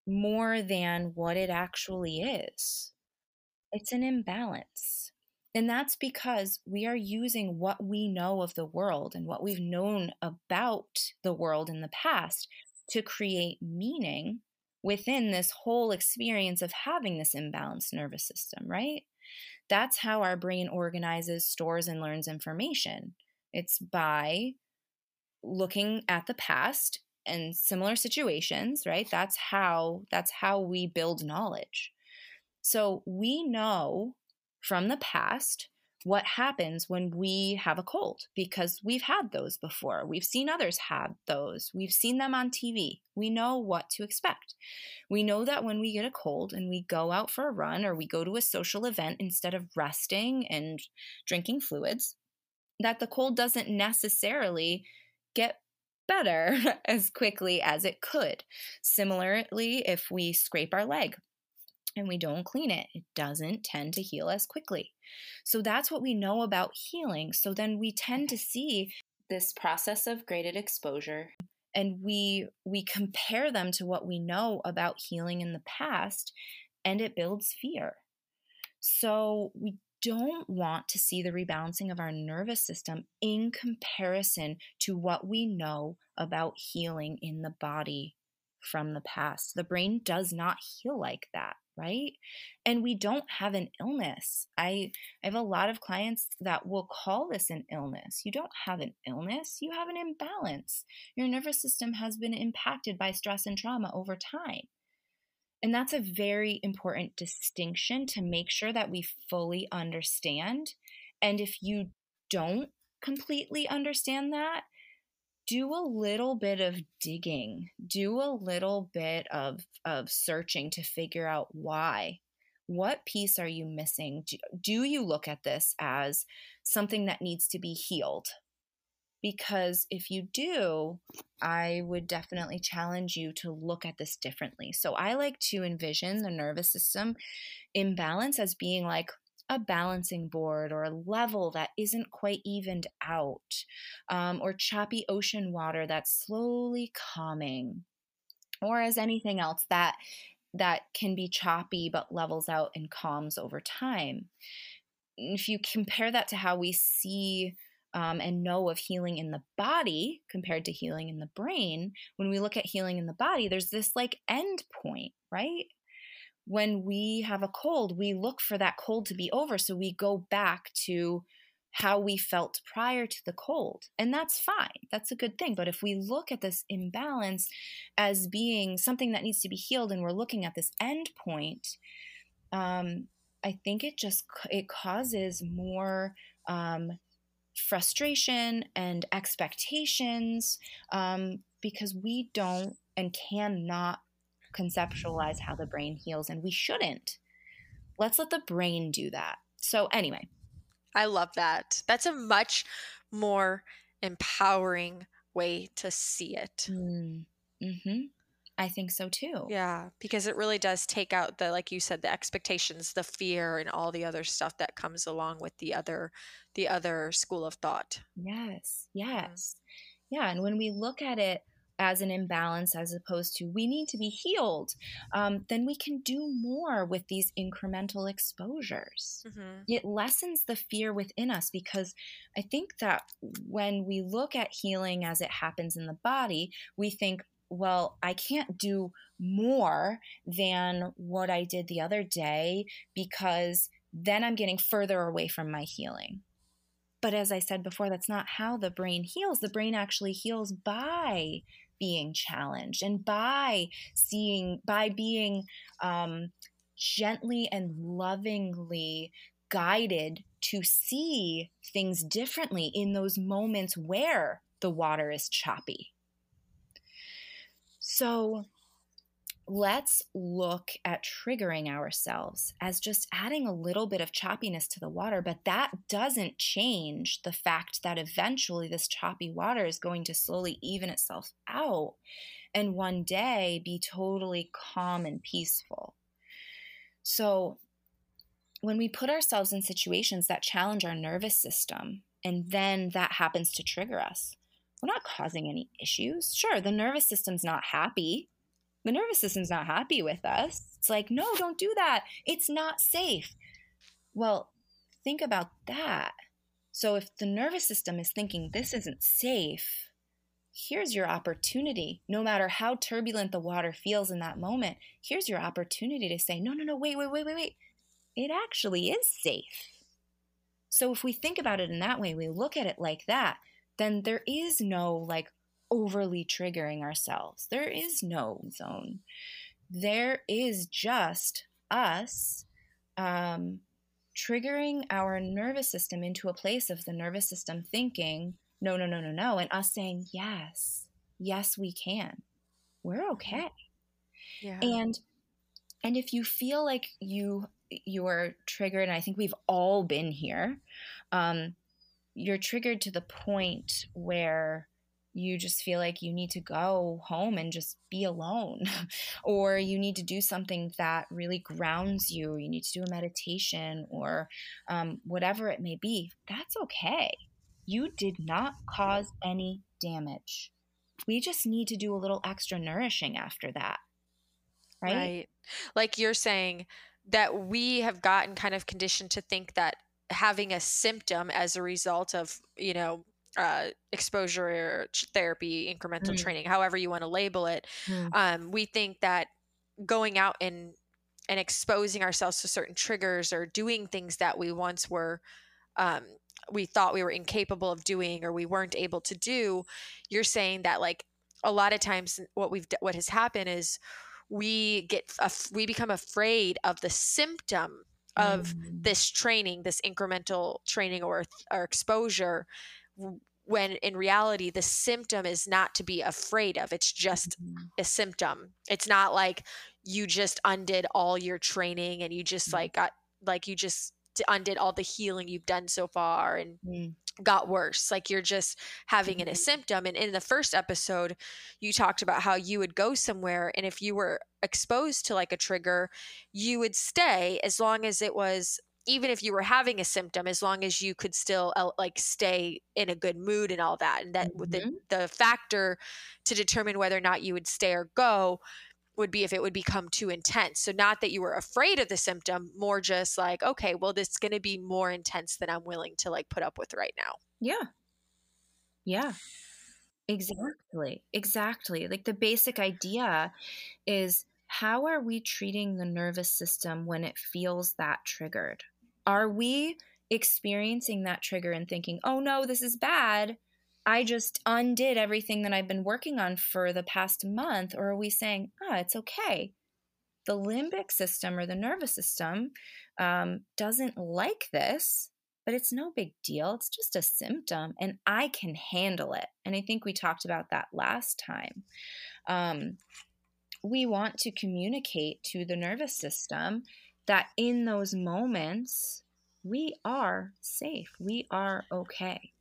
more than what it actually is. It's an imbalance. And that's because we are using what we know of the world and what we've known about the world in the past to create meaning within this whole experience of having this imbalanced nervous system, right? That's how our brain organizes, stores, and learns information. It's by looking at the past and similar situations, right? That's how that's how we build knowledge. So we know from the past what happens when we have a cold because we've had those before. We've seen others have those. We've seen them on TV. We know what to expect. We know that when we get a cold and we go out for a run or we go to a social event instead of resting and drinking fluids, that the cold doesn't necessarily get better *laughs* as quickly as it could. Similarly, if we scrape our leg and we don't clean it, it doesn't tend to heal as quickly. So that's what we know about healing. So then we tend to see this process of graded exposure and we we compare them to what we know about healing in the past and it builds fear. So we don't want to see the rebalancing of our nervous system in comparison to what we know about healing in the body from the past. The brain does not heal like that, right? And we don't have an illness. I, I have a lot of clients that will call this an illness. You don't have an illness, you have an imbalance. Your nervous system has been impacted by stress and trauma over time. And that's a very important distinction to make sure that we fully understand. And if you don't completely understand that, do a little bit of digging, do a little bit of, of searching to figure out why. What piece are you missing? Do, do you look at this as something that needs to be healed? Because if you do, I would definitely challenge you to look at this differently. So I like to envision the nervous system imbalance as being like a balancing board or a level that isn't quite evened out, um, or choppy ocean water that's slowly calming, or as anything else that that can be choppy but levels out and calms over time. If you compare that to how we see um, and know of healing in the body compared to healing in the brain, when we look at healing in the body, there's this like end point, right? When we have a cold, we look for that cold to be over. So we go back to how we felt prior to the cold. And that's fine. That's a good thing. But if we look at this imbalance as being something that needs to be healed and we're looking at this end point, um, I think it just it causes more um, frustration and expectations um, because we don't and cannot conceptualize how the brain heals, and we shouldn't. Let's let the brain do that. So, anyway.
I love that. That's a much more empowering way to see it.
Mm. hmm I think so too.
Yeah, because it really does take out the like you said the expectations, the fear and all the other stuff that comes along with the other the other school of thought.
Yes. Yes. Yeah, and when we look at it as an imbalance as opposed to we need to be healed, um, then we can do more with these incremental exposures. Mm-hmm. It lessens the fear within us because I think that when we look at healing as it happens in the body, we think, well, I can't do more than what I did the other day because then I'm getting further away from my healing. But as I said before, that's not how the brain heals. The brain actually heals by being challenged and by seeing by being um, gently and lovingly guided to see things differently in those moments where the water is choppy. So let's look at triggering ourselves as just adding a little bit of choppiness to the water, but that doesn't change the fact that eventually this choppy water is going to slowly even itself out and one day be totally calm and peaceful. So, when we put ourselves in situations that challenge our nervous system and then that happens to trigger us, we're not causing any issues. Sure, the nervous system's not happy the nervous system's not happy with us. It's like, no, don't do that. It's not safe. Well, think about that. So if the nervous system is thinking this isn't safe, here's your opportunity. No matter how turbulent the water feels in that moment, here's your opportunity to say, no, no, no, wait, wait, wait, wait, wait. It actually is safe. So if we think about it in that way, we look at it like that, then there is no like, overly triggering ourselves. There is no zone. There is just us um, triggering our nervous system into a place of the nervous system thinking, no, no, no, no, no, and us saying, yes, yes, we can. We're okay. Yeah. And and if you feel like you you're triggered, and I think we've all been here, um, you're triggered to the point where you just feel like you need to go home and just be alone, *laughs* or you need to do something that really grounds you, you need to do a meditation, or um, whatever it may be, that's okay. You did not cause any damage. We just need to do a little extra nourishing after that. Right? Right.
Like you're saying that we have gotten kind of conditioned to think that having a symptom as a result of, you know, uh, exposure therapy, incremental mm. training, however you want to label it. Mm. Um, we think that going out and and exposing ourselves to certain triggers or doing things that we once were um, we thought we were incapable of doing or we weren't able to do you're saying that like a lot of times what we've what has happened is we get we become afraid of the symptom of mm. this training this incremental training or or exposure when in reality the symptom is not to be afraid of it's just mm-hmm. a symptom it's not like you just undid all your training and you just mm-hmm. like got like you just undid all the healing you've done so far and mm. got worse like you're just having mm-hmm. a symptom and in the first episode you talked about how you would go somewhere and if you were exposed to like a trigger you would stay as long as it was even if you were having a symptom as long as you could still uh, like stay in a good mood and all that and that mm-hmm. the the factor to determine whether or not you would stay or go would be if it would become too intense. So not that you were afraid of the symptom more just like okay well this is going to be more intense than i'm willing to like put up with right now.
Yeah. Yeah. Exactly. Exactly. Like the basic idea is how are we treating the nervous system when it feels that triggered are we experiencing that trigger and thinking, oh no, this is bad? I just undid everything that I've been working on for the past month? Or are we saying, ah, oh, it's okay? The limbic system or the nervous system um, doesn't like this, but it's no big deal. It's just a symptom, and I can handle it. And I think we talked about that last time. Um, we want to communicate to the nervous system that in those moments we are safe. We are okay.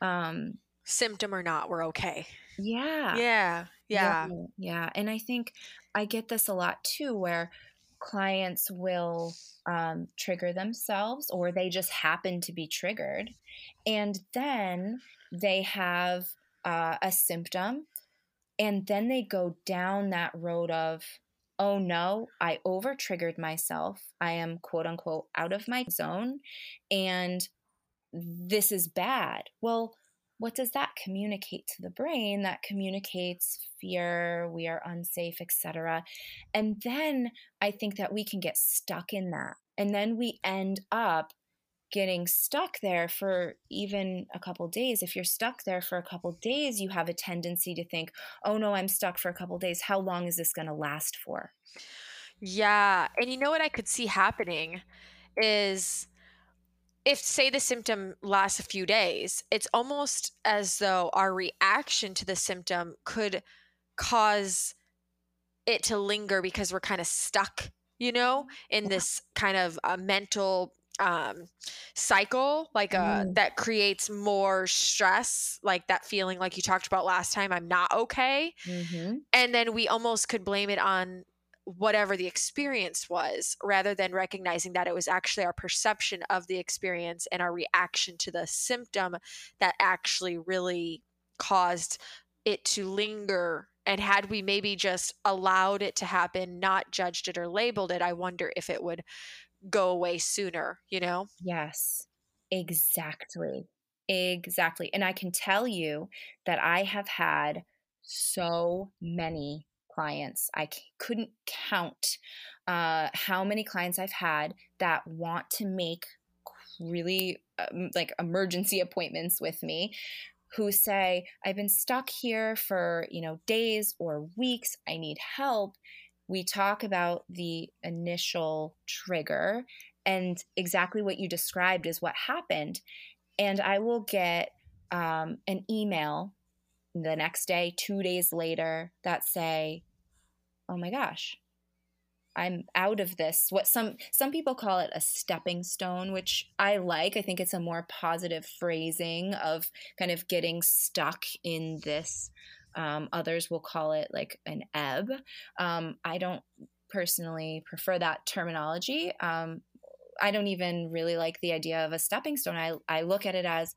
Um symptom or not we're okay.
Yeah.
Yeah yeah.
Yeah, yeah. and i think i get this a lot too where clients will um, trigger themselves or they just happen to be triggered and then they have uh, a symptom and then they go down that road of oh no, I over triggered myself. I am quote unquote out of my zone and this is bad. Well, what does that communicate to the brain? That communicates fear, we are unsafe, etc. And then I think that we can get stuck in that. And then we end up getting stuck there for even a couple days. If you're stuck there for a couple days you have a tendency to think oh no i'm stuck for a couple days. How long is this going to last for?
Yeah and you know what i could see happening is if say the symptom lasts a few days it's almost as though our reaction to the symptom could cause it to linger because we're kind of stuck you know in this kind of a mental um cycle like uh mm. that creates more stress like that feeling like you talked about last time i'm not okay mm-hmm. and then we almost could blame it on whatever the experience was rather than recognizing that it was actually our perception of the experience and our reaction to the symptom that actually really caused it to linger and had we maybe just allowed it to happen not judged it or labeled it i wonder if it would go away sooner, you know?
Yes, exactly. Exactly. And I can tell you that I have had so many clients. I couldn't count uh, how many clients I've had that want to make really um, like emergency appointments with me who say i've been stuck here for you know days or weeks i need help we talk about the initial trigger and exactly what you described is what happened. And I will get um, an email the next day, two days later, that say, "Oh my gosh, I'm out of this." What some some people call it a stepping stone, which I like. I think it's a more positive phrasing of kind of getting stuck in this um, others will call it like an ebb. Um, I don't personally prefer that terminology. Um, I don't even really like the idea of a stepping stone. I, I look at it as,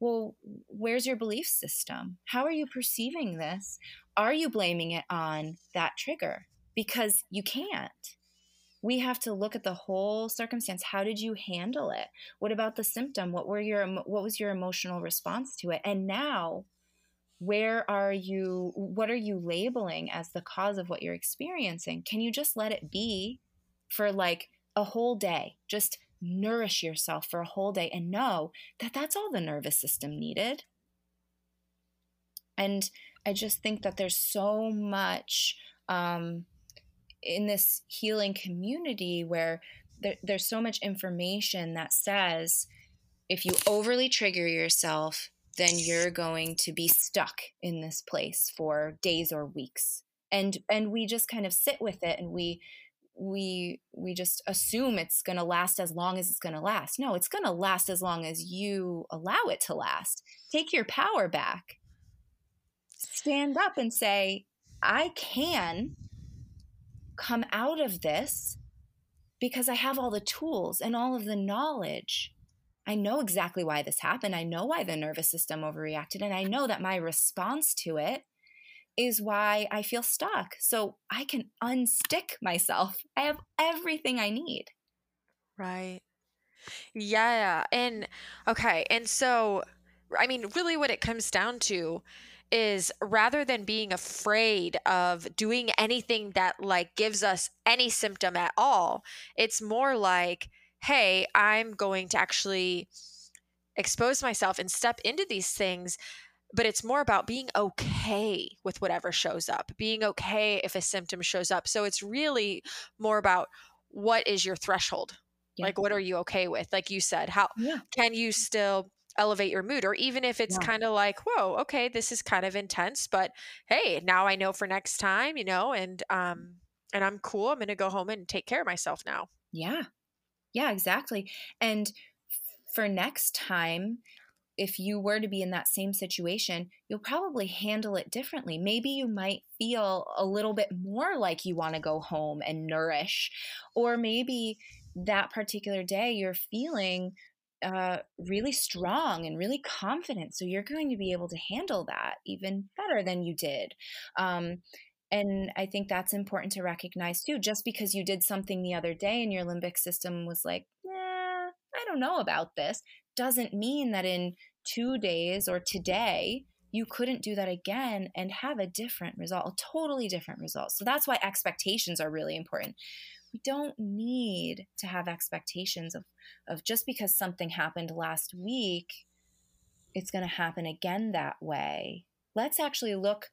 well, where's your belief system? How are you perceiving this? Are you blaming it on that trigger? Because you can't. we have to look at the whole circumstance how did you handle it what about the symptom what were your what was your emotional response to it and now where are you what are you labeling as the cause of what you're experiencing? Can you just let it be for like a whole day? Just nourish yourself for a whole day and know that that's all the nervous system needed. And i just think that there's so much um, in this healing community where there, there's so much information that says if you overly trigger yourself, then you're going to be stuck in this place for days or weeks. And and we just kind of sit with it and we we we just assume it's going to last as long as it's going to last. No, it's going to last as long as you allow it to last. Take your power back. Stand up and say, I can come out of this because I have all the tools and all of the knowledge. I know exactly why this happened. I know why the nervous system overreacted. And I know that my response to it is why I feel stuck. So I can unstick myself. I have everything I need.
Right. Yeah. And okay. And so, I mean, really what it comes down to is rather than being afraid of doing anything that like gives us any symptom at all, it's more like, hey, I'm going to actually expose myself and step into these things but it's more about being okay with whatever shows up, being okay if a symptom shows up. So it's really more about what is your threshold? Yeah. Like, what are you okay with? Like you said, how yeah. can you still elevate your mood or even if it's yeah. kind of like whoa okay this is kind of intense but hey now i know for next time you know and um and i'm cool i'm gonna go home and take care of myself now
yeah yeah exactly and for next time if you were to be in that same situation, you'll probably handle it differently. Maybe you might feel a little bit more like you want to go home and nourish, or maybe that particular day you're feeling uh, really strong and really confident. So you're going to be able to handle that even better than you did. Um, and I think that's important to recognize too. Just because you did something the other day and your limbic system was like, yeah, I don't know about this, doesn't mean that in two days or today, you couldn't do that again and have a different result, a totally different result. So that's why expectations are really important we don't need to have expectations of of just because something happened last week it's going to happen again that way let's actually look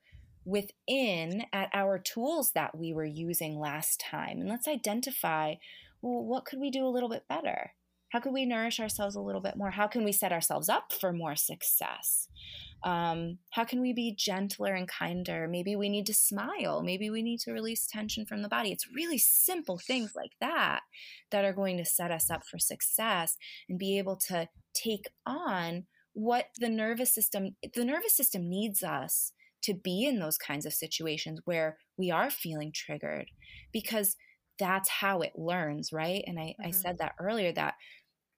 within at our tools that we were using last time and let's identify well what could we do a little bit better how could we nourish ourselves a little bit more how can we set ourselves up for more success um, how can we be gentler and kinder? Maybe we need to smile. Maybe we need to release tension from the body. It's really simple things like that that are going to set us up for success and be able to take on what the nervous system the nervous system needs us to be in those kinds of situations where we are feeling triggered because that's how it learns right? And i, mm-hmm. I said that earlier that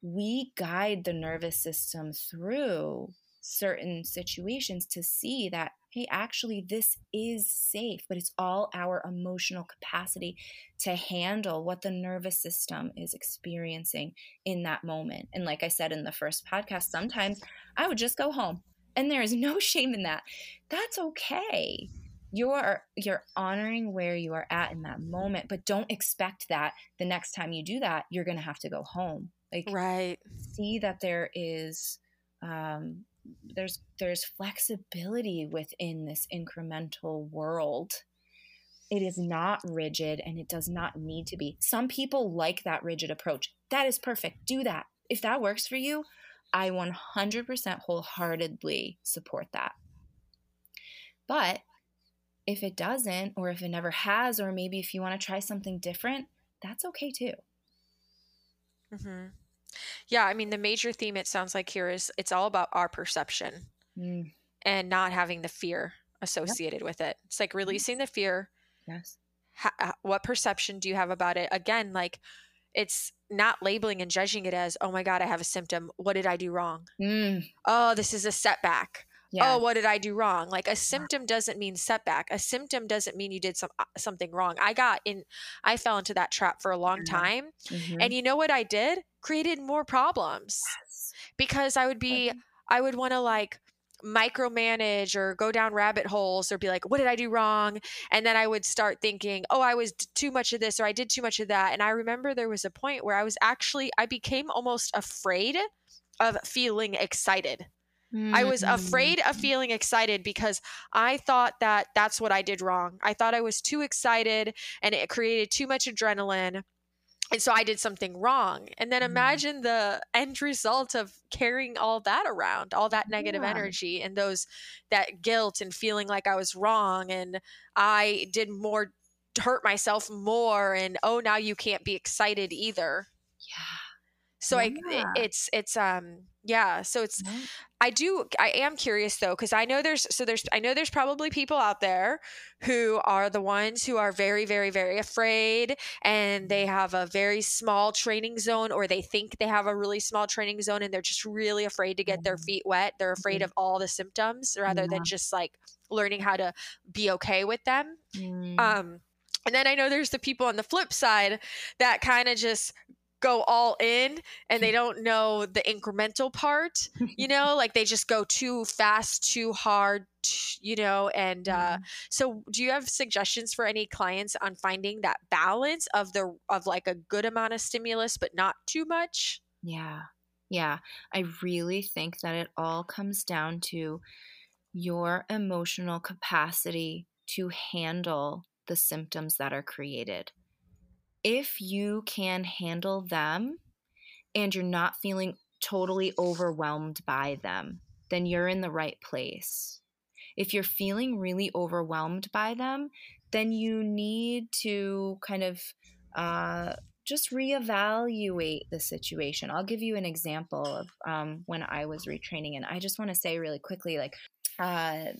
we guide the nervous system through certain situations to see that hey actually this is safe but it's all our emotional capacity to handle what the nervous system is experiencing in that moment. And like i said in the first podcast sometimes i would just go home and there is no *laughs* shame in that. That's okay. You're you're honoring where you are at in that moment but don't expect that the next time you do that you're going to have to go home. Like
right.
see that there is um, there's there's flexibility within this incremental world. It is not rigid and it does not need to be. Some people like that rigid approach. That is perfect. Do that. If that works for you i 100% wholeheartedly support that but if it doesn't or if it never has or maybe if you want to try something different that's okay too
mm-hmm. Yeah, I mean, the major theme it sounds like here is it's all about our perception mm. and not having the fear associated yep. with it. It's like mm-hmm. releasing the fear.
Yes.
Ha- what perception do you have about it? Again, like it's not labeling and judging it as, oh my God, I have a symptom. What did I do wrong? Mm. Oh, this is a setback. yeah. oh what did i do wrong like a symptom doesn't mean setback a symptom doesn't mean you did some uh, something wrong i got in i fell into that trap for a long mm-hmm. time mm-hmm. and you know what i did created more problems yes. because i would be i would want to like micromanage or go down rabbit holes or be like, what did I do wrong? And then I would start thinking, oh, I was too much of this or I did too much of that. And I remember there was a point where I was actually, I became almost afraid of feeling excited. Mm-hmm. I was afraid of feeling excited because I thought that that's what I did wrong. I thought I was too excited and it created too much adrenaline and so I did something wrong. And then mm-hmm. imagine the end result of carrying all that around, all that negative yeah. energy and those that guilt and feeling like I was wrong and I did more hurt myself more and oh now you can't be excited either.
Yeah.
So yeah. I it, it's it's um yeah, so it's yeah. I do I am curious though cuz I know there's so there's I know there's probably people out there who are the ones who are very very very afraid and they mm-hmm. have a very small training zone or they think they have a really small training zone and they're just really afraid to get their mm-hmm. feet wet. They're afraid mm-hmm. of all the symptoms rather yeah. than just like learning how to be okay with them. Mm. Um and then I know there's the people on the flip side that kind of just go all in and they *laughs* don't know the incremental part you know? *laughs* Like they just go too fast too hard you know? And uh, mm-hmm. so do you have suggestions for any clients on finding that balance of the of like a good amount of stimulus but not too much?
Yeah. Yeah. I really think that it all comes down to your emotional capacity to handle the symptoms that are created if you can handle them and you're not feeling totally overwhelmed by them, then you're in the right place. If you're feeling really overwhelmed by them, then you need to kind of uh, just reevaluate the situation. I'll give you an example of um, when I was retraining, and I just want to say really quickly, like uh,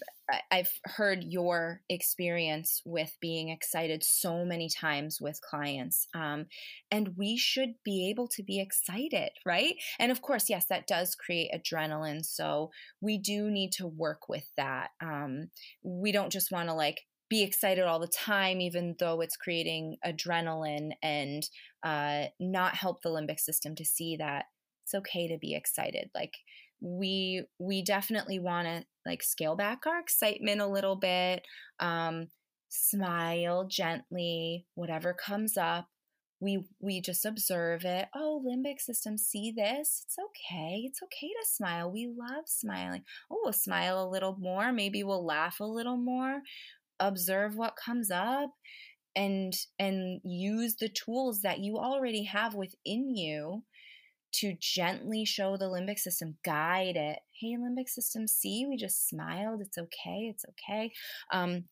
I've heard your experience with being excited so many times with clients. Um, and we should be able to be excited, right? And of course, yes, that does create adrenaline. So we do need to work with that. Um, we don't just want to like be excited all the time, even though it's creating adrenaline and uh, not help the limbic system to see that it's okay to be excited. Like, we we definitely want to like scale back our excitement a little bit um smile gently whatever comes up. We we just observe it oh limbic system see this? It's okay. It's okay to smile. We love smiling. Oh we'll smile a little more. Maybe we'll laugh a little more. Observe what comes up and and use the tools that you already have within you to gently show the limbic system, guide it. Hey, limbic system, see, we just smiled. It's okay. It's okay. Um,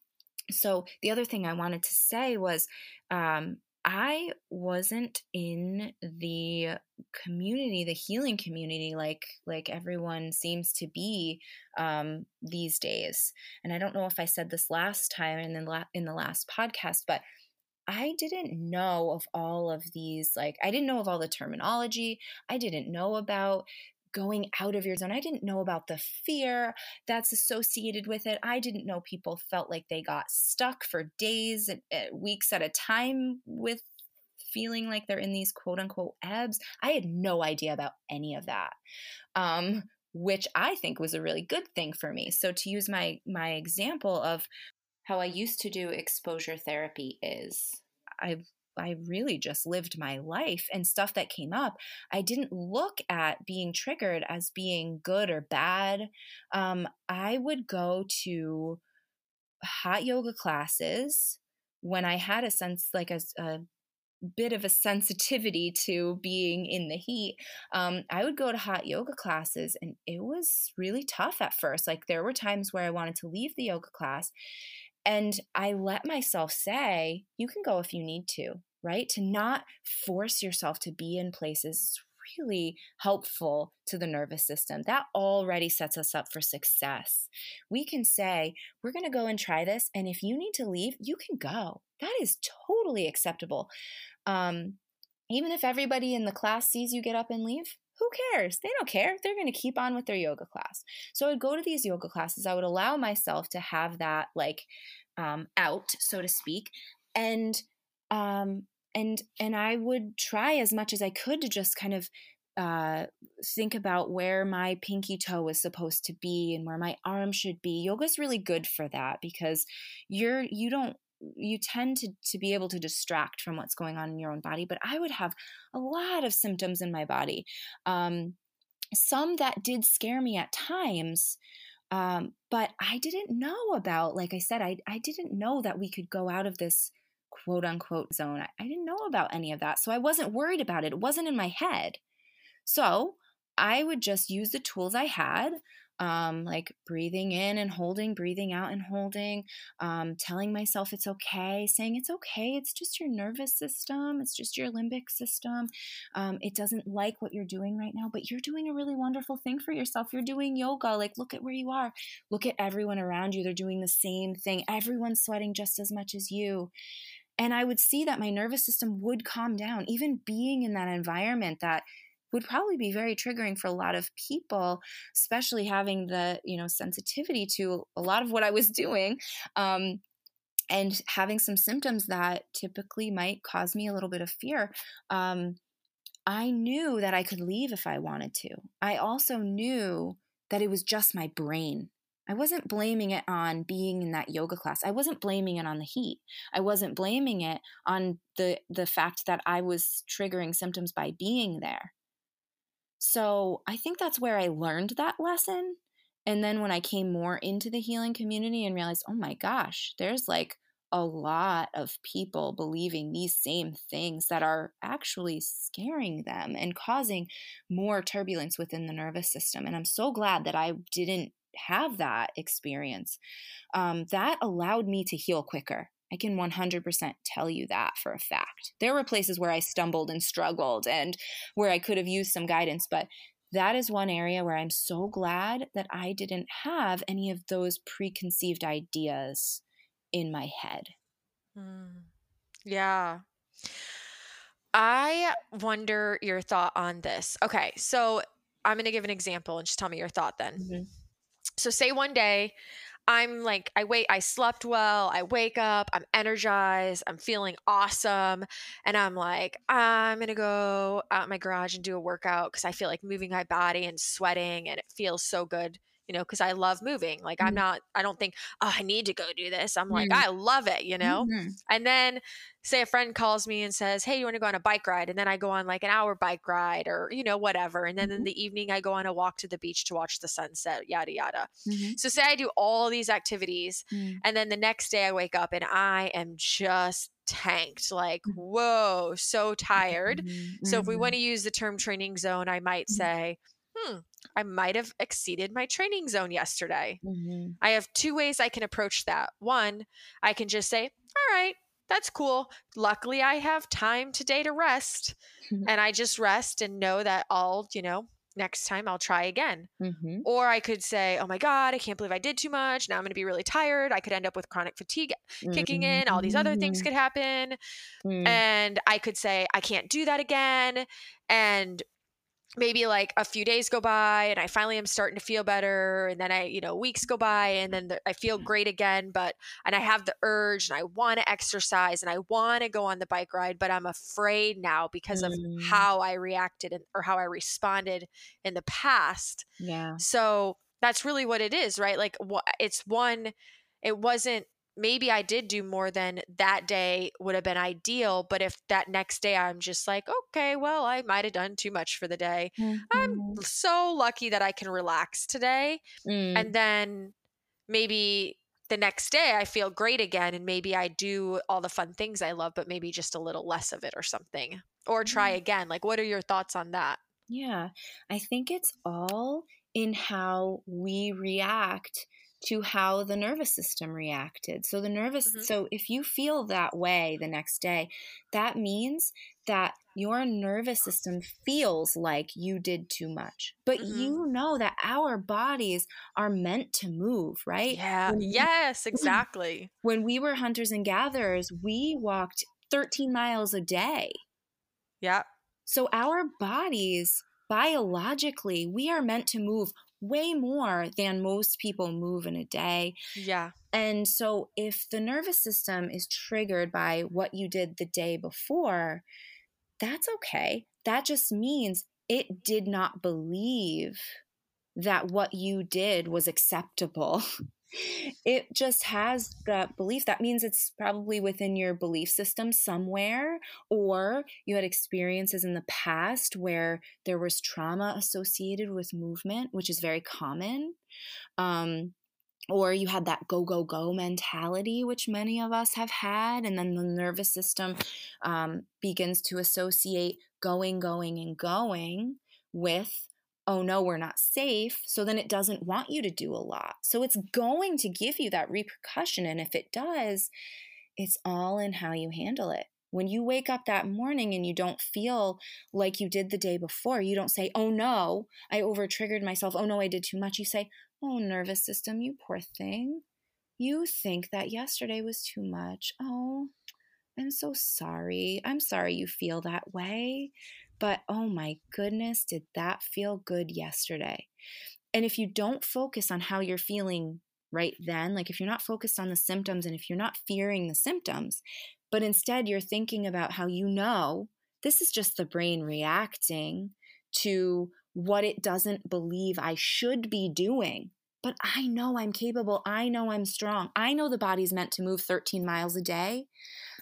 so the other thing I wanted to say was um, I wasn't in the community, the healing community, like like everyone seems to be um, these days. And I don't know if I said this last time in the la- in the last podcast, but I didn't know of all of these, like, I didn't know of all the terminology. I didn't know about going out of your zone. I didn't know about the fear that's associated with it. I didn't know people felt like they got stuck for days and eh, weeks at a time with feeling like they're in these quote unquote ebbs. I had no idea about any of that. Um, which I think was a really good thing for me. So to use my my example of how I used to do exposure therapy is I I really just lived my life and stuff that came up. I didn't look at being triggered as being good or bad. Um, I would go to hot yoga classes when I had a sense like a, a bit of a sensitivity to being in the heat, um, I would go to hot yoga classes and it was really tough at first. Like there were times where I wanted to leave the yoga class and I let myself say, you can go if you need to, right? To not force yourself to be in places really helpful to the nervous system. That already sets us up for success. We can say, we're going to go and try this. And if you need to leave, you can go. That is totally acceptable. Um, even if everybody in the class sees you get up and leave, who cares? They don't care. They're going to keep on with their yoga class. So I would go to these yoga classes. I would allow myself to have that like um, out, so to speak, and um, and and I would try as much as I could to just kind of uh, think about where my pinky toe is supposed to be and where my arm should be. Yoga's really good for that because you're you don't you tend to to be able to distract from what's going on in your own body. But I would have a lot of symptoms in my body, um, some that did scare me at times. Um, but I didn't know about, like I said, I, I didn't know that we could go out of this quote unquote zone. I, I didn't know about any of that. So I wasn't worried about it. It wasn't in my head. So I would just use the tools I had, um, like breathing in and holding, breathing out and holding, um, telling myself it's okay, saying it's okay, it's just your nervous system, it's just your limbic system. Um, it doesn't like what you're doing right now, but you're doing a really wonderful thing for yourself. You're doing yoga. Like, look at where you are. Look at everyone around you. They're doing the same thing. Everyone's sweating just as much as you. And I would see that my nervous system would calm down, even being in that environment that would probably be very triggering for a lot of people especially having the you know sensitivity to a lot of what i was doing um, and having some symptoms that typically might cause me a little bit of fear um, i knew that i could leave if i wanted to i also knew that it was just my brain I wasn't blaming it on being in that yoga class. I wasn't blaming it on the heat. I wasn't blaming it on the the fact that I was triggering symptoms by being there. So I think that's where I learned that lesson. And then when I came more into the healing community and realized, oh my gosh, there's like a lot of people believing these same things that are actually scaring them and causing more turbulence within the nervous system. And I'm so glad that I didn't have that experience. Um, that allowed me to heal quicker. I can 100% tell you that for a fact. There were places where I stumbled and struggled and where I could have used some guidance, but that is one area where I'm so glad that I didn't have any of those preconceived ideas in my head.
Mm. Yeah. I wonder your thought on this. Okay, so I'm going to give an example and just tell me your thought then. Mm-hmm. So, say one day I'm like, I wait, I slept well, I wake up, I'm energized, I'm feeling awesome. And I'm like, I'm going to go out my garage and do a workout because I feel like moving my body and sweating and it feels so good you know, because I love moving. Like, mm-hmm. I'm not, I don't think, oh, I need to go do this. I'm like, mm-hmm. I love it, you know? Mm-hmm. And then, say a friend calls me and says, Hey, you want to go on a bike ride? And then I go on like an hour bike ride or, you know, whatever. And then in mm-hmm. the evening, I go on a walk to the beach to watch the sunset, yada, yada. Mm-hmm. So, say I do all these activities. Mm. And then the next day I wake up and I am just tanked like mm. whoa so tired mm-hmm. so if we want to use the term training zone i might say hmm, I might have exceeded my training zone yesterday. Mm-hmm. I have two ways I can approach that. One, I can just say, all right, that's cool. Luckily, I have time today to rest. *laughs* and I just rest and know that I'll, you know, next time I'll try again. Mm-hmm. Or I could say, oh my God, I can't believe I did too much. Now I'm going to be really tired. I could end up with chronic fatigue kicking in. All these other things mm-hmm. could happen. Mm. And I could say, I can't do that again. And maybe like a few days go by and I finally am starting to feel better and then I you know weeks go by and then the, I feel great again but and I have the urge and I want to exercise and I want to go on the bike ride but I'm afraid now because of mm. how I reacted and, or how I responded in the past.
Yeah.
So that's really what it is, right? Like it's one it wasn't maybe I did do more than that day would have been ideal. But if that next day I'm just like, okay, well, I might have done too much for the day. Mm-hmm. I'm so lucky that I can relax today. Mm. And then maybe the next day I feel great again. And maybe I do all the fun things I love, but maybe just a little less of it or something. Or try mm. again. Like, what are your thoughts on that?
Yeah, I think it's all in how we react to how the nervous system reacted. So the nervous mm-hmm. so if you feel that way the next day, that means that your nervous system feels like you did too much. But mm-hmm. you know that our bodies are meant to move, right?
Yeah. When yes, *laughs* exactly.
When we were hunters and gatherers, we walked 13 miles a day.
Yeah.
So our bodies biologically, we are meant to move way more than most people move in a day.
Yeah.
And so, if the nervous system is triggered by what you did the day before, that's okay. That just means it did not believe that what you did was acceptable. *laughs* it just has that belief. That means it's probably within your belief system somewhere, or you had experiences in the past where there was trauma associated with movement, which is very common. Um, or you had that go go go mentality which many of us have had and then the nervous system um, begins to associate going going and going with oh no, we're not safe. So then it doesn't want you to do a lot. So it's going to give you that repercussion. And if it does, it's all in how you handle it. When you wake up that morning and you don't feel like you did the day before, you don't say, oh no, I over triggered myself. Oh no, I did too much. You say, oh, nervous system, you poor thing. You think that yesterday was too much. Oh, I'm so sorry. I'm sorry you feel that way. But oh my goodness, did that feel good yesterday? And if you don't focus on how you're feeling right then, like if you're not focused on the symptoms and if you're not fearing the symptoms, but instead you're thinking about how you know this is just the brain reacting to what it doesn't believe I should be doing. But I know I'm capable. I know I'm strong. I know the body's meant to move 13 miles a day.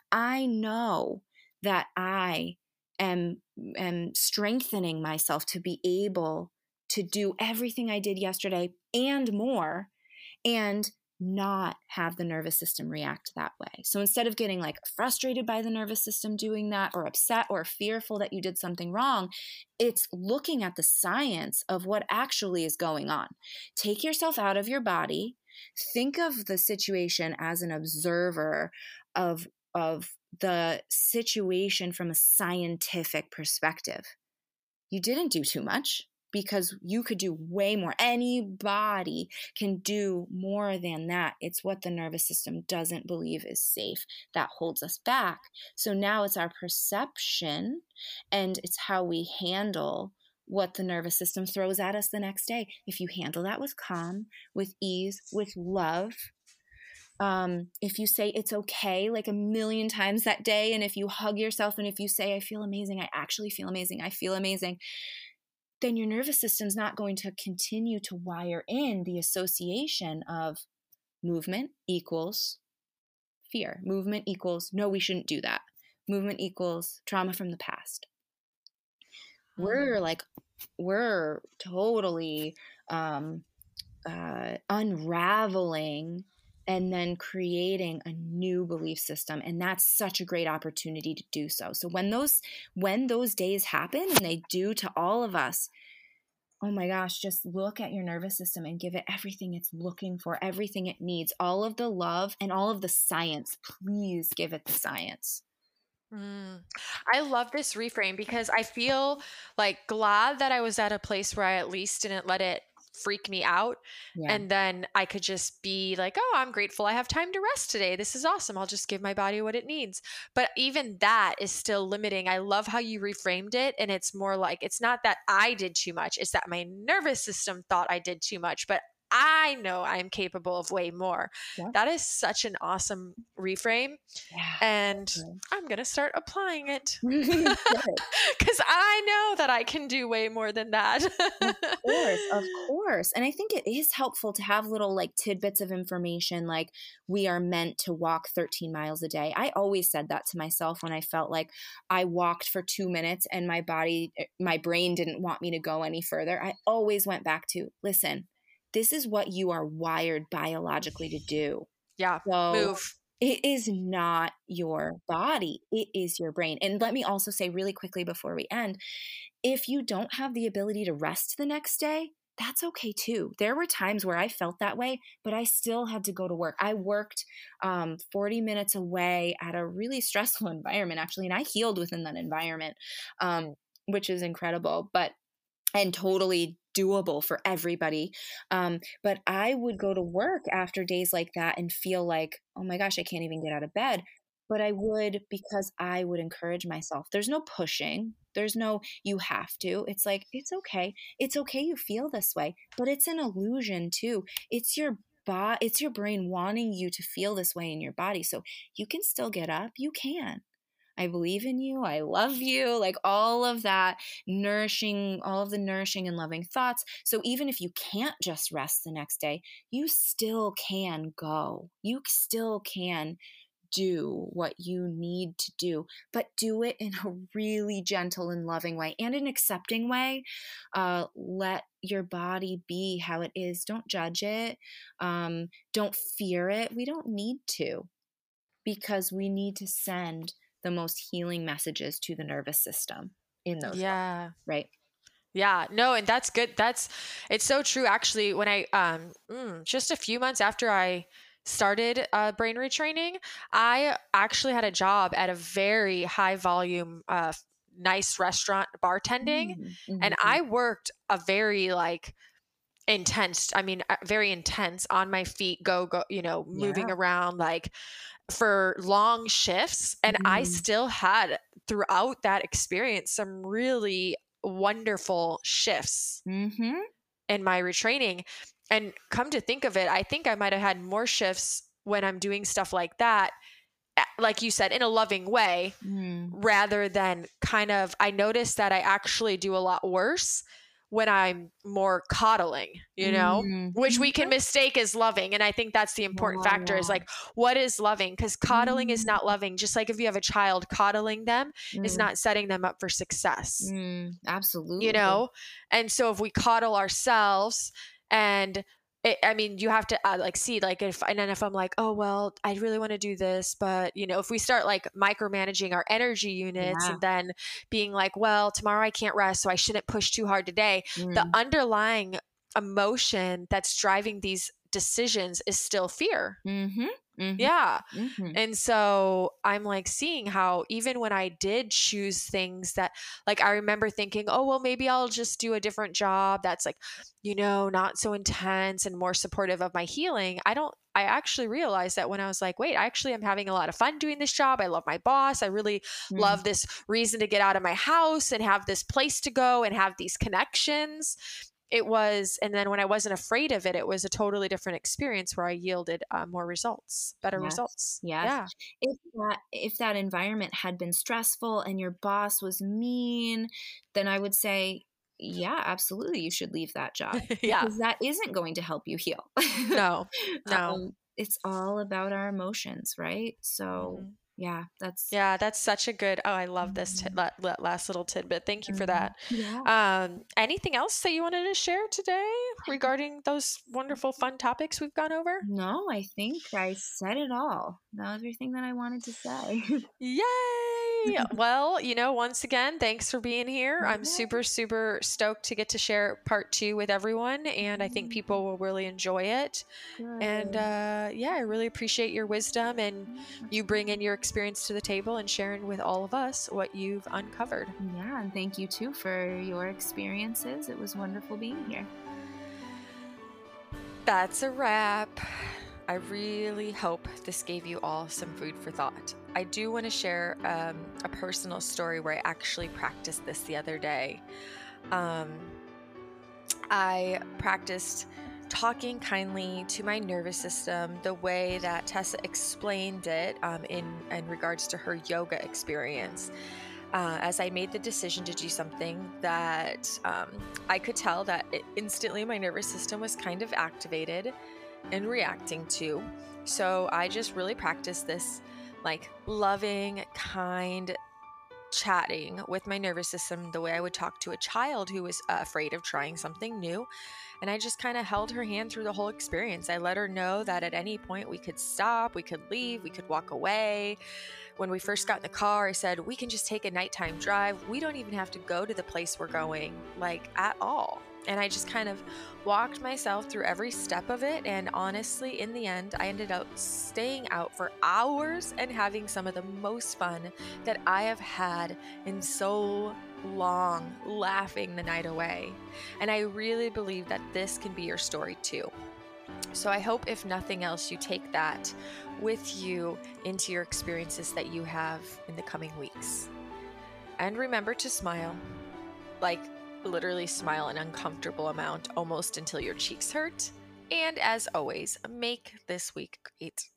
I know that I am am strengthening myself to be able to do everything I did yesterday and more and not have the nervous system react that way. So instead of getting like frustrated by the nervous system doing that or upset or fearful that you did something wrong, it's looking at the science of what actually is going on. Take yourself out of your body, think of the situation as an observer of of the situation from a scientific perspective. You didn't do too much because you could do way more. Anybody can do more than that. It's what the nervous system doesn't believe is safe that holds us back. So now it's our perception and it's how we handle what the nervous system throws at us the next day. If you handle that with calm, with ease, with love, um, if you say it's okay like a million times that day, and if you hug yourself and if you say, I feel amazing, I actually feel amazing, I feel amazing, then your nervous system's not going to continue to wire in the association of movement equals fear. Movement equals, no, we shouldn't do that. Movement equals trauma from the past. We're mm. like, we're totally um, uh, unraveling and then creating a new belief system and that's such a great opportunity to do so. So when those when those days happen and they do to all of us oh my gosh just look at your nervous system and give it everything it's looking for everything it needs all of the love and all of the science. Please give it the science.
Mm. I love this reframe because I feel like glad that I was at a place where I at least didn't let it freak me out. Yeah. And then I could just be like, oh, I'm grateful I have time to rest today. This is awesome. I'll just give my body what it needs. But even that is still limiting. I love how you reframed it. And it's more like, it's not that I did too much, it's that my nervous system thought I did too much. But I know I'm capable of way more. Yeah. That is such an awesome reframe. Yeah. And I'm going to start applying it *laughs* because *laughs* I know that I can do way more than that.
of course. Of *laughs* course. And I think it is helpful to have little like tidbits of information like we are meant to walk 13 miles a day. I always said that to myself when I felt like I walked for two minutes and my body, eh, my brain didn't want me to go any further. I always went back to listen this is what you are wired biologically to do.
Yeah. So move.
It is not your body, it is your brain. And let me also say really quickly before we end if you don't have the ability to rest the next day, that's okay too. There were times where I felt that way, but I still had to go to work. I worked um, 40 minutes away at a really stressful *laughs* environment, actually, and I healed within that environment, um, which is incredible. But and totally doable for everybody. Um, but I would go to work after days like that and feel like, oh my gosh, I can't even get out of bed. but I would because I would encourage myself. There's no pushing. There's no you have to. It's like it's okay. It's okay you feel this way, but it's an illusion too. It's your body it's your brain wanting you to feel this way in your body. So you can still get up. You can. I believe in you. I love you. Like all of that nourishing, all of the nourishing and loving thoughts. So even if you can't just rest the next day, you still can go. You still can do what you need to do, but do it in a really gentle and loving way and an accepting way. Uh, let your body be how it is. Don't judge it. Um, don't fear it. We don't need to because we need to send the most healing messages to the nervous system in those
yeah
moments, right
yeah no and that's good that's it's so true actually when i um mm, just a few months after i started uh, brain retraining i actually had a job at a very high volume uh, nice restaurant bartending mm-hmm. and mm-hmm. i worked a very like intense i mean uh, very intense on my feet go go you know moving yeah. around like for long shifts and mm. i still had throughout that experience some really wonderful shifts
mm-hmm.
in my retraining and come to think of it i think i might have had more shifts when i'm doing stuff like that like you said in a loving way
mm.
rather than kind of i noticed that i actually do a lot worse when I'm more coddling, you know, mm-hmm. which we can mm-hmm. mistake as loving. And I think that's the important factor is like, what is loving? Because coddling mm-hmm. is not loving. Just like if you have a child, coddling them mm. is not setting them up for success.
Mm, absolutely.
You know? And so if we coddle ourselves and it, I mean, you have to uh, like see like if and then if I'm like, oh well, I really want to do this, but you know, if we start like micromanaging our energy units yeah. and then being like, well, tomorrow I can't rest, so I shouldn't push too hard today. Mm. The underlying emotion that's driving these decisions is still fear.
Mm-hmm. Mm-hmm.
Yeah.
Mm-hmm.
And so I'm like seeing how even when I did choose things that, like, I remember thinking, oh, well, maybe I'll just do a different job that's like, you know, not so intense and more supportive of my healing. I don't, I actually realized that when I was like, wait, I actually am having a lot of fun doing this job. I love my boss. I really mm. love this reason to get out of my house and have this place to go and have these connections it was and then when i wasn't afraid of it it was a totally different experience where i yielded uh, more results better
yes.
results.
yes. yeah. If that if that environment had been stressful and your boss was mean then i would say yeah absolutely you should leave that job *laughs*
yeah.
because that isn't going to help you heal. *laughs*
No no.
Um, it's all about our emotions right? So mm-hmm yeah that's
yeah that's such a good oh i love this t- mm-hmm. last little tidbit thank you for
mm-hmm.
that
yeah.
um anything else that you wanted to share today regarding those wonderful fun topics we've gone over
no i think i said it all That was everything that i wanted to say *laughs*
yay *laughs* well you know once again thanks for being here i'm super super stoked to get to share part two with everyone and i think mm-hmm. people will really enjoy it Good. and uh yeah i really appreciate your wisdom and you bring in your experience to the table and sharing with all of us what you've uncovered.
Yeah, and thank you too for your experiences. It was wonderful being here.
That's a wrap. I really hope this gave you all some food for thought. I do want to share um, a personal story where I actually practiced this the other day. Um, I practiced talking kindly to my nervous system the way that Tessa explained it um, in, in regards to her yoga experience. Uh, as I made the decision to do something that um, I could tell that instantly my nervous system was kind of activated and reacting to. So I just really practiced this like loving, kind, chatting with my nervous system the way I would talk to a child who was uh, afraid of trying something new. And I just kind of held her hand through the whole experience. I let her know that at any point we could stop, we could leave, we could walk away. When we first got in the car, I said, We can just take a nighttime drive. We don't even have to go to the place we're going, like at all. And I just kind of walked myself through every step of it. And honestly, in the end, I ended up staying out for hours and having some of the most fun that I have had in so long, laughing the night away. And I really believe that this can be your story too. So I hope, if nothing else, you take that with you into your experiences that you have in the coming weeks. And remember to smile. Like, literally smile an uncomfortable amount almost until your cheeks hurt. And as always, make this week great.